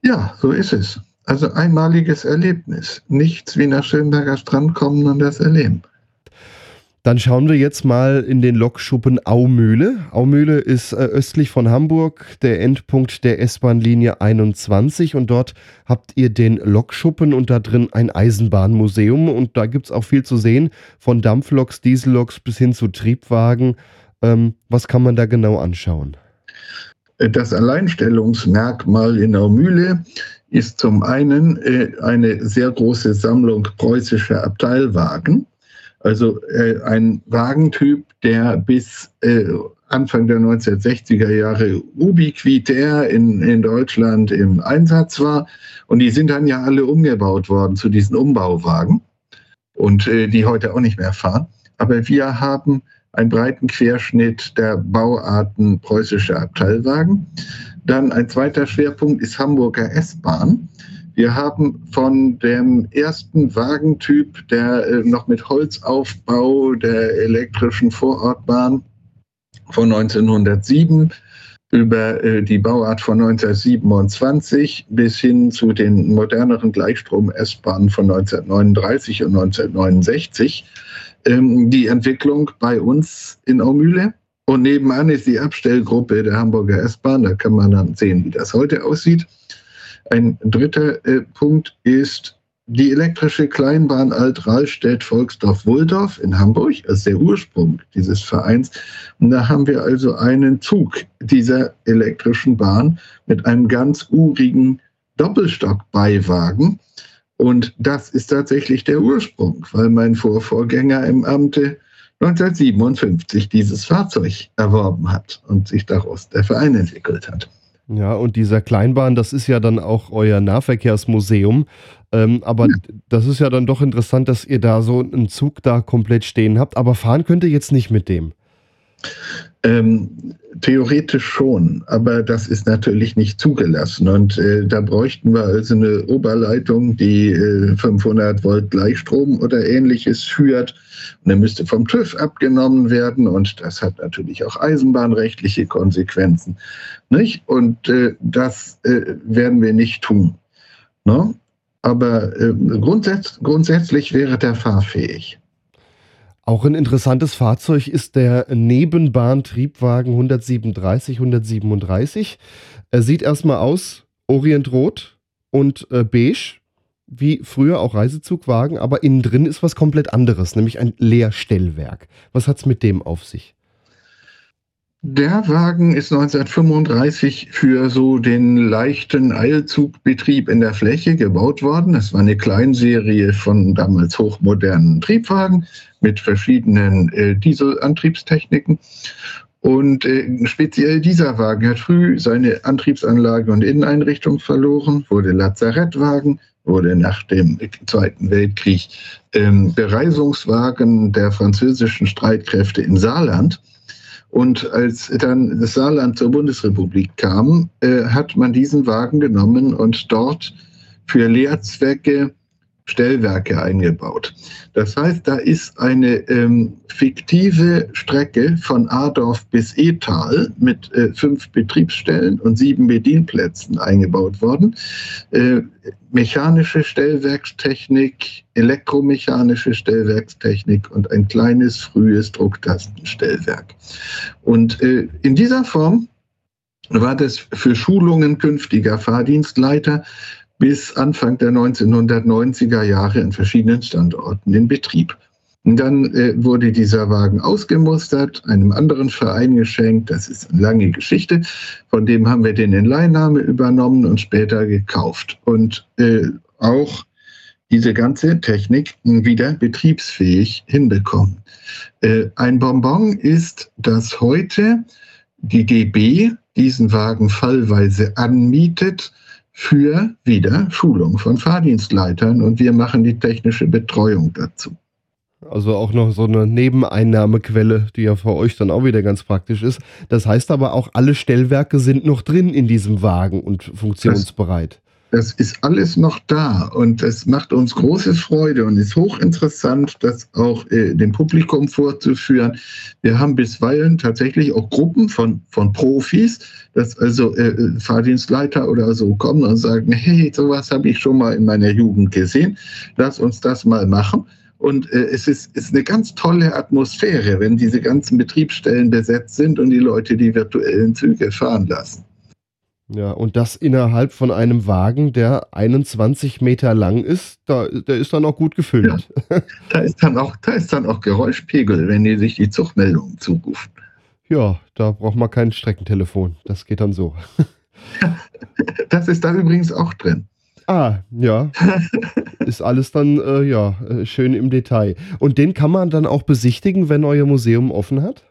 Ja, so ist es. Also einmaliges Erlebnis. Nichts wie nach Schönberger Strand kommen und das erleben. Dann schauen wir jetzt mal in den Lokschuppen Aumühle. Aumühle ist äh, östlich von Hamburg, der Endpunkt der S-Bahn-Linie 21 und dort habt ihr den Lokschuppen und da drin ein Eisenbahnmuseum und da gibt es auch viel zu sehen, von Dampfloks, Dieselloks bis hin zu Triebwagen. Ähm, was kann man da genau anschauen? Das Alleinstellungsmerkmal in Aumühle ist zum einen äh, eine sehr große Sammlung preußischer Abteilwagen also äh, ein Wagentyp, der bis äh, Anfang der 1960er Jahre ubiquitär in, in Deutschland im Einsatz war. Und die sind dann ja alle umgebaut worden zu diesen Umbauwagen und äh, die heute auch nicht mehr fahren. Aber wir haben einen breiten Querschnitt der Bauarten preußischer Abteilwagen. Dann ein zweiter Schwerpunkt ist Hamburger S-Bahn. Wir haben von dem ersten Wagentyp, der äh, noch mit Holzaufbau der elektrischen Vorortbahn von 1907 über äh, die Bauart von 1927 bis hin zu den moderneren Gleichstrom-S-Bahnen von 1939 und 1969 ähm, die Entwicklung bei uns in Aumühle. Und nebenan ist die Abstellgruppe der Hamburger S-Bahn. Da kann man dann sehen, wie das heute aussieht. Ein dritter äh, Punkt ist die elektrische Kleinbahn Alt-Rahlstedt-Volksdorf-Wulldorf in Hamburg, als der Ursprung dieses Vereins. Und da haben wir also einen Zug dieser elektrischen Bahn mit einem ganz urigen Doppelstockbeiwagen. Und das ist tatsächlich der Ursprung, weil mein Vorvorgänger im Amte 1957 dieses Fahrzeug erworben hat und sich daraus der Verein entwickelt hat. Ja, und dieser Kleinbahn, das ist ja dann auch euer Nahverkehrsmuseum. Ähm, aber ja. das ist ja dann doch interessant, dass ihr da so einen Zug da komplett stehen habt. Aber fahren könnt ihr jetzt nicht mit dem. Ähm, theoretisch schon, aber das ist natürlich nicht zugelassen. Und äh, da bräuchten wir also eine Oberleitung, die äh, 500 Volt Gleichstrom oder ähnliches führt. Und dann müsste vom TÜV abgenommen werden. Und das hat natürlich auch eisenbahnrechtliche Konsequenzen. Nicht? Und äh, das äh, werden wir nicht tun. Ne? Aber äh, grundsätz grundsätzlich wäre der fahrfähig. Auch ein interessantes Fahrzeug ist der Nebenbahntriebwagen 137, 137. Er sieht erstmal aus orientrot und äh, beige, wie früher auch Reisezugwagen, aber innen drin ist was komplett anderes, nämlich ein Leerstellwerk. Was hat es mit dem auf sich? Der Wagen ist 1935 für so den leichten Eilzugbetrieb in der Fläche gebaut worden. Es war eine Kleinserie von damals hochmodernen Triebwagen mit verschiedenen äh, Dieselantriebstechniken. Und äh, speziell dieser Wagen hat früh seine Antriebsanlage und Inneneinrichtung verloren, wurde Lazarettwagen, wurde nach dem Zweiten Weltkrieg ähm, Bereisungswagen der französischen Streitkräfte in Saarland und als dann das Saarland zur Bundesrepublik kam, äh, hat man diesen Wagen genommen und dort für Lehrzwecke Stellwerke eingebaut. Das heißt, da ist eine ähm, fiktive Strecke von Adorf bis Etal mit äh, fünf Betriebsstellen und sieben Bedienplätzen eingebaut worden. Äh, mechanische Stellwerkstechnik, elektromechanische Stellwerkstechnik und ein kleines frühes Drucktastenstellwerk. Und äh, in dieser Form war das für Schulungen künftiger Fahrdienstleiter bis Anfang der 1990er Jahre in verschiedenen Standorten in Betrieb. Und dann äh, wurde dieser Wagen ausgemustert, einem anderen Verein geschenkt. Das ist eine lange Geschichte. Von dem haben wir den in Leihnahme übernommen und später gekauft. Und äh, auch diese ganze Technik wieder betriebsfähig hinbekommen. Äh, ein Bonbon ist, dass heute die DB diesen Wagen fallweise anmietet für wieder Schulung von Fahrdienstleitern und wir machen die technische Betreuung dazu. Also auch noch so eine Nebeneinnahmequelle, die ja für euch dann auch wieder ganz praktisch ist. Das heißt aber auch, alle Stellwerke sind noch drin in diesem Wagen und funktionsbereit. Das ist alles noch da und es macht uns große Freude und ist hochinteressant, das auch äh, dem Publikum vorzuführen. Wir haben bisweilen tatsächlich auch Gruppen von, von Profis, dass also äh, Fahrdienstleiter oder so kommen und sagen, hey, sowas habe ich schon mal in meiner Jugend gesehen, lass uns das mal machen. Und äh, es ist, ist eine ganz tolle Atmosphäre, wenn diese ganzen Betriebsstellen besetzt sind und die Leute die virtuellen Züge fahren lassen. Ja, und das innerhalb von einem Wagen, der 21 Meter lang ist, da, der ist dann auch gut gefüllt. Ja, da, ist dann auch, da ist dann auch Geräuschpegel, wenn die sich die Zugmeldungen zurufen. Ja, da braucht man kein Streckentelefon. Das geht dann so. Das ist da übrigens auch drin. Ah, ja. Ist alles dann, äh, ja, äh, schön im Detail. Und den kann man dann auch besichtigen, wenn euer Museum offen hat?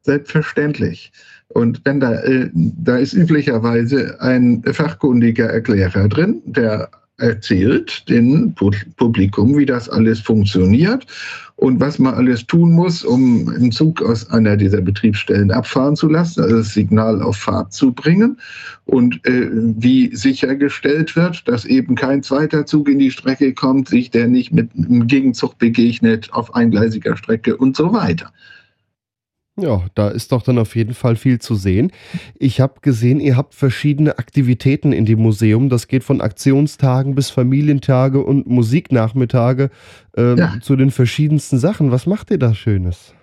Selbstverständlich. Und wenn da, äh, da ist üblicherweise ein fachkundiger Erklärer drin, der erzählt dem Publikum, wie das alles funktioniert und was man alles tun muss, um einen Zug aus einer dieser Betriebsstellen abfahren zu lassen, also das Signal auf Fahrt zu bringen und äh, wie sichergestellt wird, dass eben kein zweiter Zug in die Strecke kommt, sich der nicht mit einem Gegenzug begegnet auf eingleisiger Strecke und so weiter. Ja, da ist doch dann auf jeden Fall viel zu sehen. Ich habe gesehen, ihr habt verschiedene Aktivitäten in dem Museum. Das geht von Aktionstagen bis Familientage und Musiknachmittage äh, ja. zu den verschiedensten Sachen. Was macht ihr da Schönes?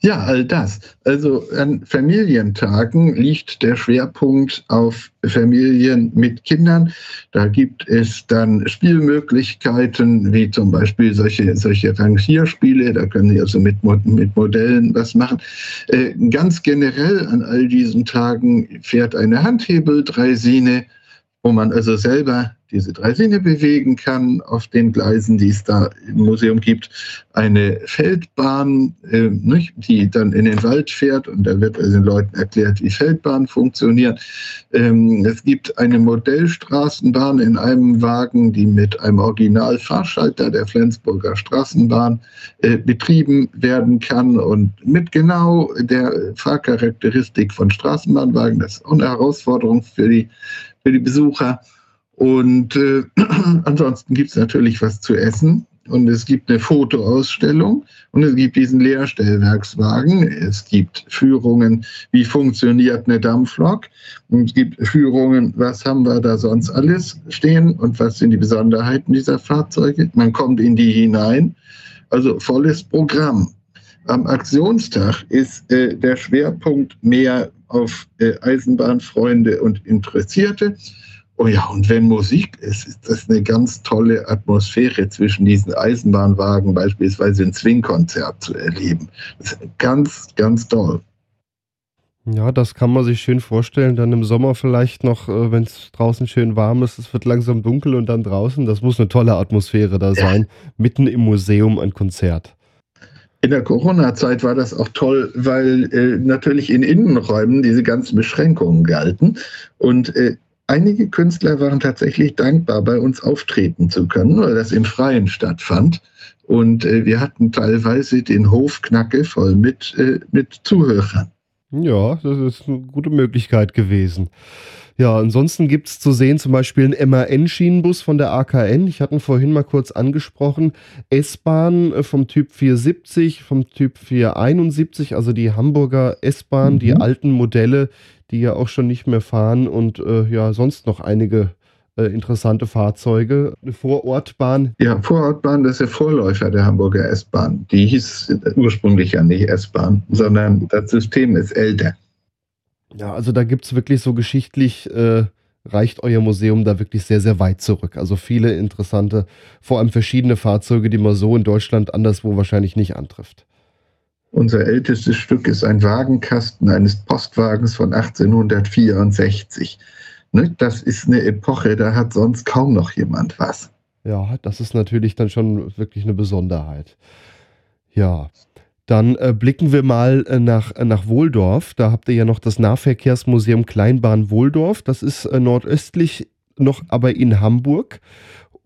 Ja, all das. Also an Familientagen liegt der Schwerpunkt auf Familien mit Kindern. Da gibt es dann Spielmöglichkeiten, wie zum Beispiel solche, solche Rangierspiele. Da können Sie also mit, mit Modellen was machen. Äh, ganz generell an all diesen Tagen fährt eine Handhebel-Dreisine, wo man also selber diese drei Sinne bewegen kann auf den Gleisen, die es da im Museum gibt. Eine Feldbahn, äh, nicht, die dann in den Wald fährt und da wird also den Leuten erklärt, wie Feldbahnen funktionieren. Ähm, es gibt eine Modellstraßenbahn in einem Wagen, die mit einem Originalfahrschalter der Flensburger Straßenbahn äh, betrieben werden kann und mit genau der Fahrcharakteristik von Straßenbahnwagen. Das ist eine Herausforderung für die, für die Besucher. Und äh, ansonsten gibt es natürlich was zu essen. Und es gibt eine Fotoausstellung und es gibt diesen Leerstellwerkswagen. Es gibt Führungen, wie funktioniert eine Dampflok. Und es gibt Führungen, was haben wir da sonst alles stehen und was sind die Besonderheiten dieser Fahrzeuge. Man kommt in die hinein. Also volles Programm. Am Aktionstag ist äh, der Schwerpunkt mehr auf äh, Eisenbahnfreunde und Interessierte. Oh ja, und wenn Musik ist, ist das eine ganz tolle Atmosphäre zwischen diesen Eisenbahnwagen, beispielsweise ein Swing-Konzert zu erleben. Das ist ganz, ganz toll. Ja, das kann man sich schön vorstellen. Dann im Sommer vielleicht noch, äh, wenn es draußen schön warm ist, es wird langsam dunkel und dann draußen. Das muss eine tolle Atmosphäre da sein. Ja. Mitten im Museum ein Konzert. In der Corona-Zeit war das auch toll, weil äh, natürlich in Innenräumen diese ganzen Beschränkungen galten. Und äh, einige Künstler waren tatsächlich dankbar, bei uns auftreten zu können, weil das im Freien stattfand. Und äh, wir hatten teilweise den Hof knacke voll mit, äh, mit Zuhörern. Ja, das ist eine gute Möglichkeit gewesen. Ja, ansonsten gibt es zu sehen zum Beispiel einen MAN-Schienenbus von der AKN. Ich hatte ihn vorhin mal kurz angesprochen. S-Bahn äh, vom Typ 470, vom Typ 471, also die Hamburger S-Bahn, mhm. die alten Modelle, die ja auch schon nicht mehr fahren und äh, ja, sonst noch einige äh, interessante Fahrzeuge. Eine Vorortbahn. Ja, Vorortbahn, das ist der Vorläufer der Hamburger S-Bahn. Die hieß ursprünglich ja nicht S-Bahn, sondern das System ist älter. Ja, also da gibt es wirklich so geschichtlich, äh, reicht euer Museum da wirklich sehr, sehr weit zurück. Also viele interessante, vor allem verschiedene Fahrzeuge, die man so in Deutschland anderswo wahrscheinlich nicht antrifft. Unser ältestes Stück ist ein Wagenkasten eines Postwagens von 1864. Ne, das ist eine Epoche, da hat sonst kaum noch jemand was. Ja, das ist natürlich dann schon wirklich eine Besonderheit. Ja, dann äh, blicken wir mal äh, nach, äh, nach Wohldorf. Da habt ihr ja noch das Nahverkehrsmuseum Kleinbahn Wohldorf. Das ist äh, nordöstlich noch aber in Hamburg.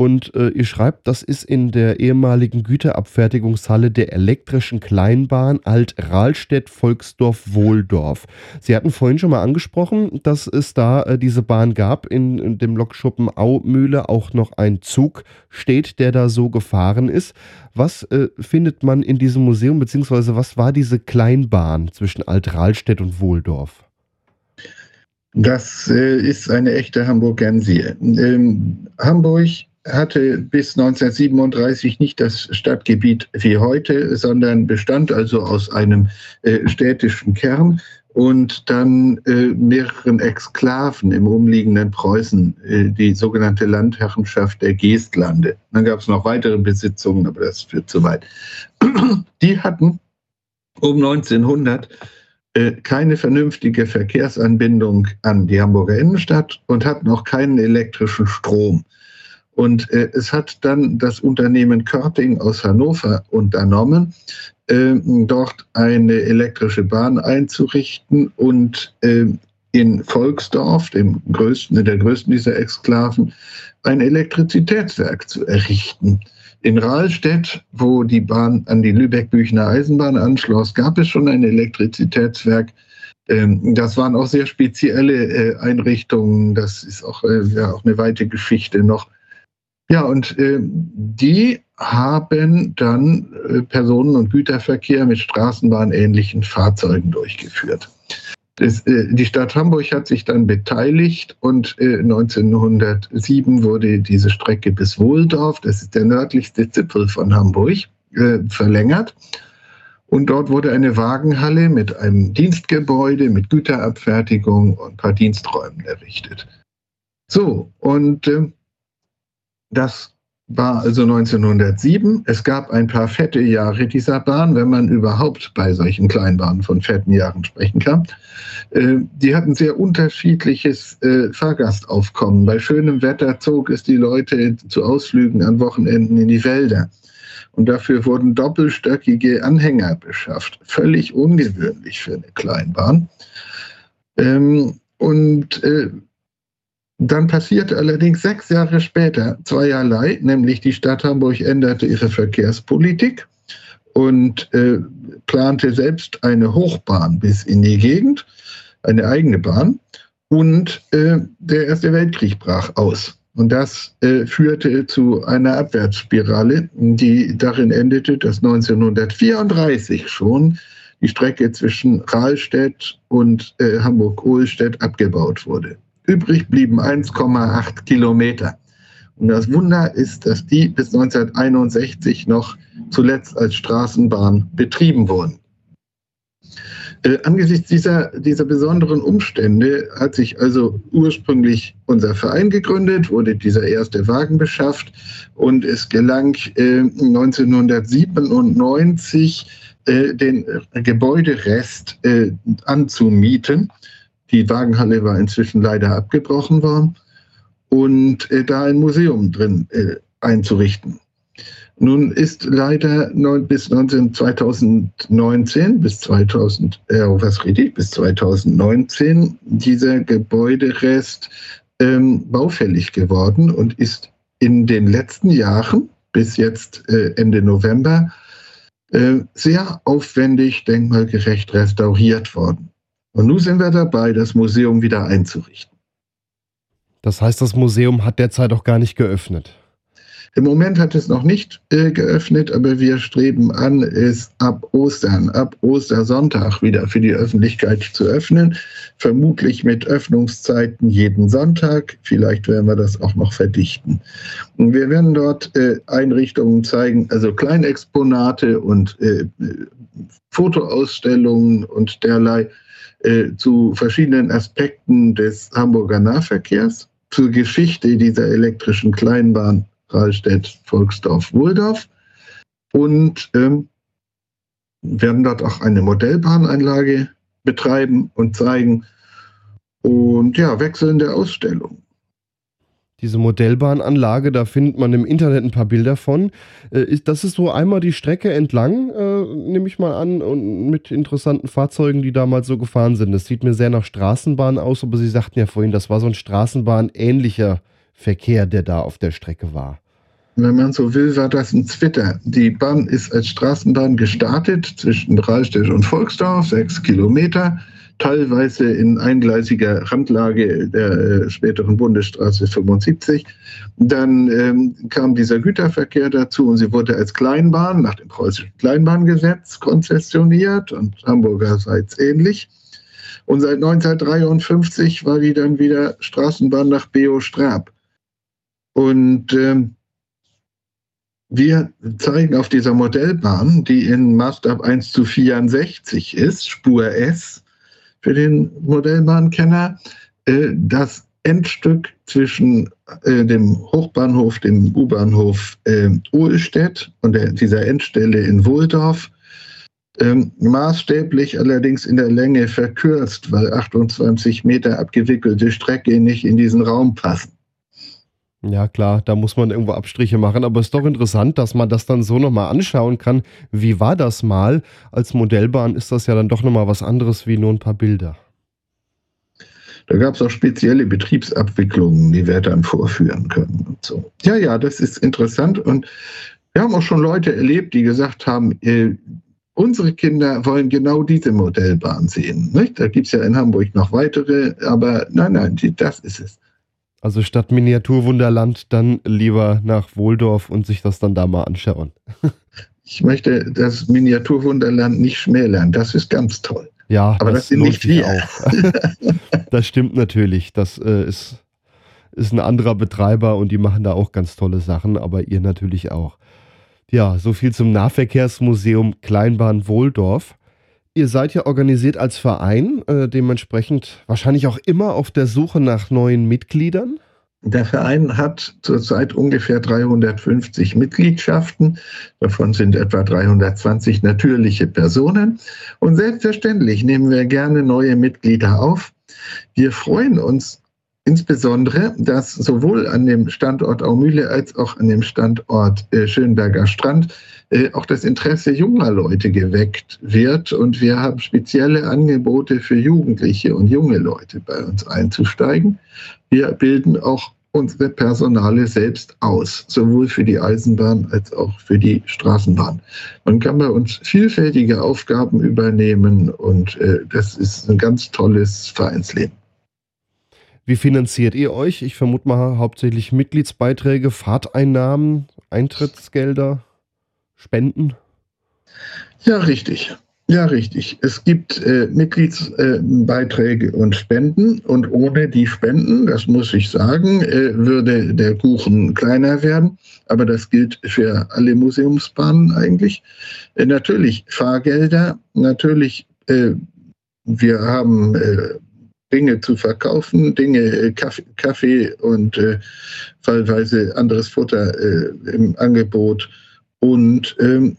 Und äh, ihr schreibt, das ist in der ehemaligen Güterabfertigungshalle der elektrischen Kleinbahn Alt-Rahlstedt-Volksdorf-Wohldorf. Sie hatten vorhin schon mal angesprochen, dass es da äh, diese Bahn gab. In, in dem Lokschuppen Aumühle auch noch ein Zug steht, der da so gefahren ist. Was äh, findet man in diesem Museum, beziehungsweise was war diese Kleinbahn zwischen Alt-Rahlstedt und Wohldorf? Das äh, ist eine echte Hamburgensie. Ähm, Hamburg hatte bis 1937 nicht das Stadtgebiet wie heute, sondern bestand also aus einem äh, städtischen Kern und dann äh, mehreren Exklaven im umliegenden Preußen, äh, die sogenannte Landherrenschaft der Geestlande. Dann gab es noch weitere Besitzungen, aber das führt zu weit. Die hatten um 1900 äh, keine vernünftige Verkehrsanbindung an die Hamburger Innenstadt und hatten auch keinen elektrischen Strom. Und äh, es hat dann das Unternehmen Körting aus Hannover unternommen, äh, dort eine elektrische Bahn einzurichten und äh, in Volksdorf, dem größten, der größten dieser Exklaven, ein Elektrizitätswerk zu errichten. In Rahlstedt, wo die Bahn an die Lübeck-Büchner Eisenbahn anschloss, gab es schon ein Elektrizitätswerk. Ähm, das waren auch sehr spezielle äh, Einrichtungen. Das ist auch, äh, ja, auch eine weite Geschichte noch. Ja, und äh, die haben dann äh, Personen- und Güterverkehr mit straßenbahnähnlichen Fahrzeugen durchgeführt. Das, äh, die Stadt Hamburg hat sich dann beteiligt und 1907 äh, wurde diese Strecke bis Wohldorf, das ist der nördlichste Zipfel von Hamburg, äh, verlängert. Und dort wurde eine Wagenhalle mit einem Dienstgebäude, mit Güterabfertigung und ein paar Diensträumen errichtet. So, und äh, das war also 1907. Es gab ein paar fette Jahre dieser Bahn, wenn man überhaupt bei solchen Kleinbahnen von fetten Jahren sprechen kann. Äh, die hatten sehr unterschiedliches äh, Fahrgastaufkommen. Bei schönem Wetter zog es die Leute zu Ausflügen an Wochenenden in die Wälder. Und dafür wurden doppelstöckige Anhänger beschafft. Völlig ungewöhnlich für eine Kleinbahn. Ähm, und äh, dann passierte allerdings sechs Jahre später zweierlei, nämlich die Stadt Hamburg änderte ihre Verkehrspolitik und äh, plante selbst eine Hochbahn bis in die Gegend, eine eigene Bahn. Und äh, der Erste Weltkrieg brach aus. Und das äh, führte zu einer Abwärtsspirale, die darin endete, dass 1934 schon die Strecke zwischen Rahlstedt und äh, Hamburg-Ohlstedt abgebaut wurde. Übrig blieben 1,8 Kilometer. Und das Wunder ist, dass die bis 1961 noch zuletzt als Straßenbahn betrieben wurden. Äh, angesichts dieser, dieser besonderen Umstände hat sich also ursprünglich unser Verein gegründet, wurde dieser erste Wagen beschafft und es gelang äh, 1997 äh, den Gebäuderest äh, anzumieten die Wagenhalle war inzwischen leider abgebrochen worden und äh, da ein Museum drin äh, einzurichten. Nun ist leider neun, bis 19, 2019, bis 2000, äh, was rede ich, bis 2019 dieser Gebäuderest ähm, baufällig geworden und ist in den letzten Jahren, bis jetzt äh, Ende November, äh, sehr aufwendig denkmalgerecht restauriert worden. Und nun sind wir dabei, das Museum wieder einzurichten. Das heißt, das Museum hat derzeit auch gar nicht geöffnet. Im Moment hat es noch nicht äh, geöffnet, aber wir streben an, es ab Ostern, ab Ostersonntag wieder für die Öffentlichkeit zu öffnen. Vermutlich mit Öffnungszeiten jeden Sonntag. Vielleicht werden wir das auch noch verdichten. Und wir werden dort äh, Einrichtungen zeigen, also Kleinexponate und äh, Fotoausstellungen und derlei äh, zu verschiedenen Aspekten des Hamburger Nahverkehrs, zur Geschichte dieser elektrischen Kleinbahn Rahlstedt, Volksdorf, Wulldorf und ähm, werden dort auch eine Modellbahnanlage betreiben und zeigen. Und ja, wechselnde Ausstellungen diese Modellbahnanlage, da findet man im Internet ein paar Bilder von. Äh, das ist so einmal die Strecke entlang, äh, nehme ich mal an, und mit interessanten Fahrzeugen, die damals so gefahren sind. Das sieht mir sehr nach Straßenbahn aus, aber Sie sagten ja vorhin, das war so ein Straßenbahn-ähnlicher Verkehr, der da auf der Strecke war. Wenn man so will, war das ein Zwitter. Die Bahn ist als Straßenbahn gestartet zwischen Rahlstedt und Volksdorf, sechs Kilometer teilweise in eingleisiger Randlage der äh, späteren Bundesstraße 75. Dann ähm, kam dieser Güterverkehr dazu und sie wurde als Kleinbahn nach dem preußischen Kleinbahngesetz konzessioniert und Hamburgerseits ähnlich. Und seit 1953 war die dann wieder Straßenbahn nach Beo-Strab. Und ähm, wir zeigen auf dieser Modellbahn, die in Maßstab 1 zu 64 ist, Spur S, für den Modellbahnkenner. Äh, das Endstück zwischen äh, dem Hochbahnhof, dem U-Bahnhof äh, Uhlstedt und dieser Endstelle in Wohldorf, ähm, maßstäblich allerdings in der Länge verkürzt, weil 28 Meter abgewickelte Strecke nicht in diesen Raum passen. Ja, klar, da muss man irgendwo Abstriche machen, aber es ist doch interessant, dass man das dann so nochmal anschauen kann. Wie war das mal? Als Modellbahn ist das ja dann doch nochmal was anderes wie nur ein paar Bilder. Da gab es auch spezielle Betriebsabwicklungen, die wir dann vorführen können und so. Ja, ja, das ist interessant und wir haben auch schon Leute erlebt, die gesagt haben, äh, unsere Kinder wollen genau diese Modellbahn sehen. Nicht? Da gibt es ja in Hamburg noch weitere, aber nein, nein, das ist es. Also statt Miniaturwunderland dann lieber nach Wohldorf und sich das dann da mal anschauen. Ich möchte das Miniaturwunderland nicht schmälern. Das ist ganz toll. Ja, aber das, das sind nicht wir. Auch. das stimmt natürlich. Das äh, ist, ist ein anderer Betreiber und die machen da auch ganz tolle Sachen, aber ihr natürlich auch. Ja, so viel zum Nahverkehrsmuseum Kleinbahn Wohldorf. Ihr seid ja organisiert als Verein, äh, dementsprechend wahrscheinlich auch immer auf der Suche nach neuen Mitgliedern. Der Verein hat zurzeit ungefähr 350 Mitgliedschaften. Davon sind etwa 320 natürliche Personen. Und selbstverständlich nehmen wir gerne neue Mitglieder auf. Wir freuen uns insbesondere, dass sowohl an dem Standort Aumühle als auch an dem Standort äh, Schönberger Strand äh, auch das Interesse junger Leute geweckt wird. Und wir haben spezielle Angebote für Jugendliche und junge Leute bei uns einzusteigen. Wir bilden auch unsere Personale selbst aus, sowohl für die Eisenbahn als auch für die Straßenbahn. Man kann bei uns vielfältige Aufgaben übernehmen und äh, das ist ein ganz tolles Vereinsleben. Wie finanziert ihr euch? Ich vermute mal hauptsächlich Mitgliedsbeiträge, Fahrteinnahmen, Eintrittsgelder. Spenden? Ja, richtig. Ja, richtig. Es gibt äh, Mitgliedsbeiträge äh, und Spenden und ohne die Spenden, das muss ich sagen, äh, würde der Kuchen kleiner werden. Aber das gilt für alle Museumsbahnen eigentlich. Äh, natürlich Fahrgelder, natürlich, äh, wir haben äh, Dinge zu verkaufen, Dinge, Kaffee, Kaffee und fallweise anderes Futter im Angebot und ähm,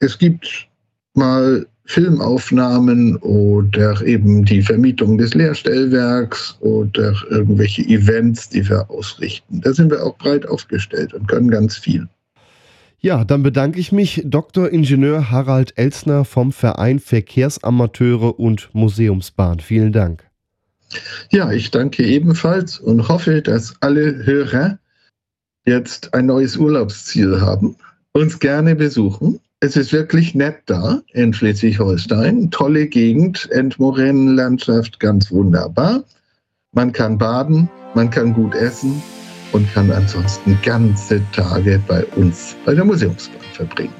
es gibt mal Filmaufnahmen oder eben die Vermietung des Lehrstellwerks oder irgendwelche Events, die wir ausrichten. Da sind wir auch breit aufgestellt und können ganz viel. Ja, dann bedanke ich mich, Dr. Ingenieur Harald Elsner vom Verein Verkehrsamateure und Museumsbahn. Vielen Dank. Ja, ich danke ebenfalls und hoffe, dass alle Hörer jetzt ein neues Urlaubsziel haben uns gerne besuchen. Es ist wirklich nett da in Schleswig-Holstein. Tolle Gegend, Endmoränenlandschaft, ganz wunderbar. Man kann baden, man kann gut essen und kann ansonsten ganze Tage bei uns bei der Museumsbahn verbringen.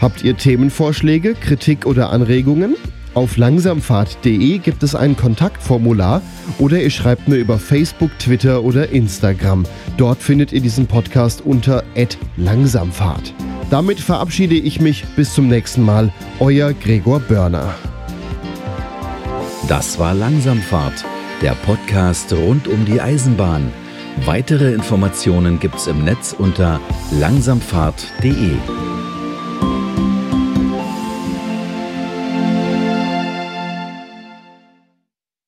Habt ihr Themenvorschläge, Kritik oder Anregungen? Auf langsamfahrt.de gibt es ein Kontaktformular oder ihr schreibt mir über Facebook, Twitter oder Instagram. Dort findet ihr diesen Podcast unter langsamfahrt. Damit verabschiede ich mich bis zum nächsten Mal. Euer Gregor Börner. Das war Langsamfahrt, der Podcast rund um die Eisenbahn. Weitere Informationen gibt's im Netz unter langsamfahrt.de.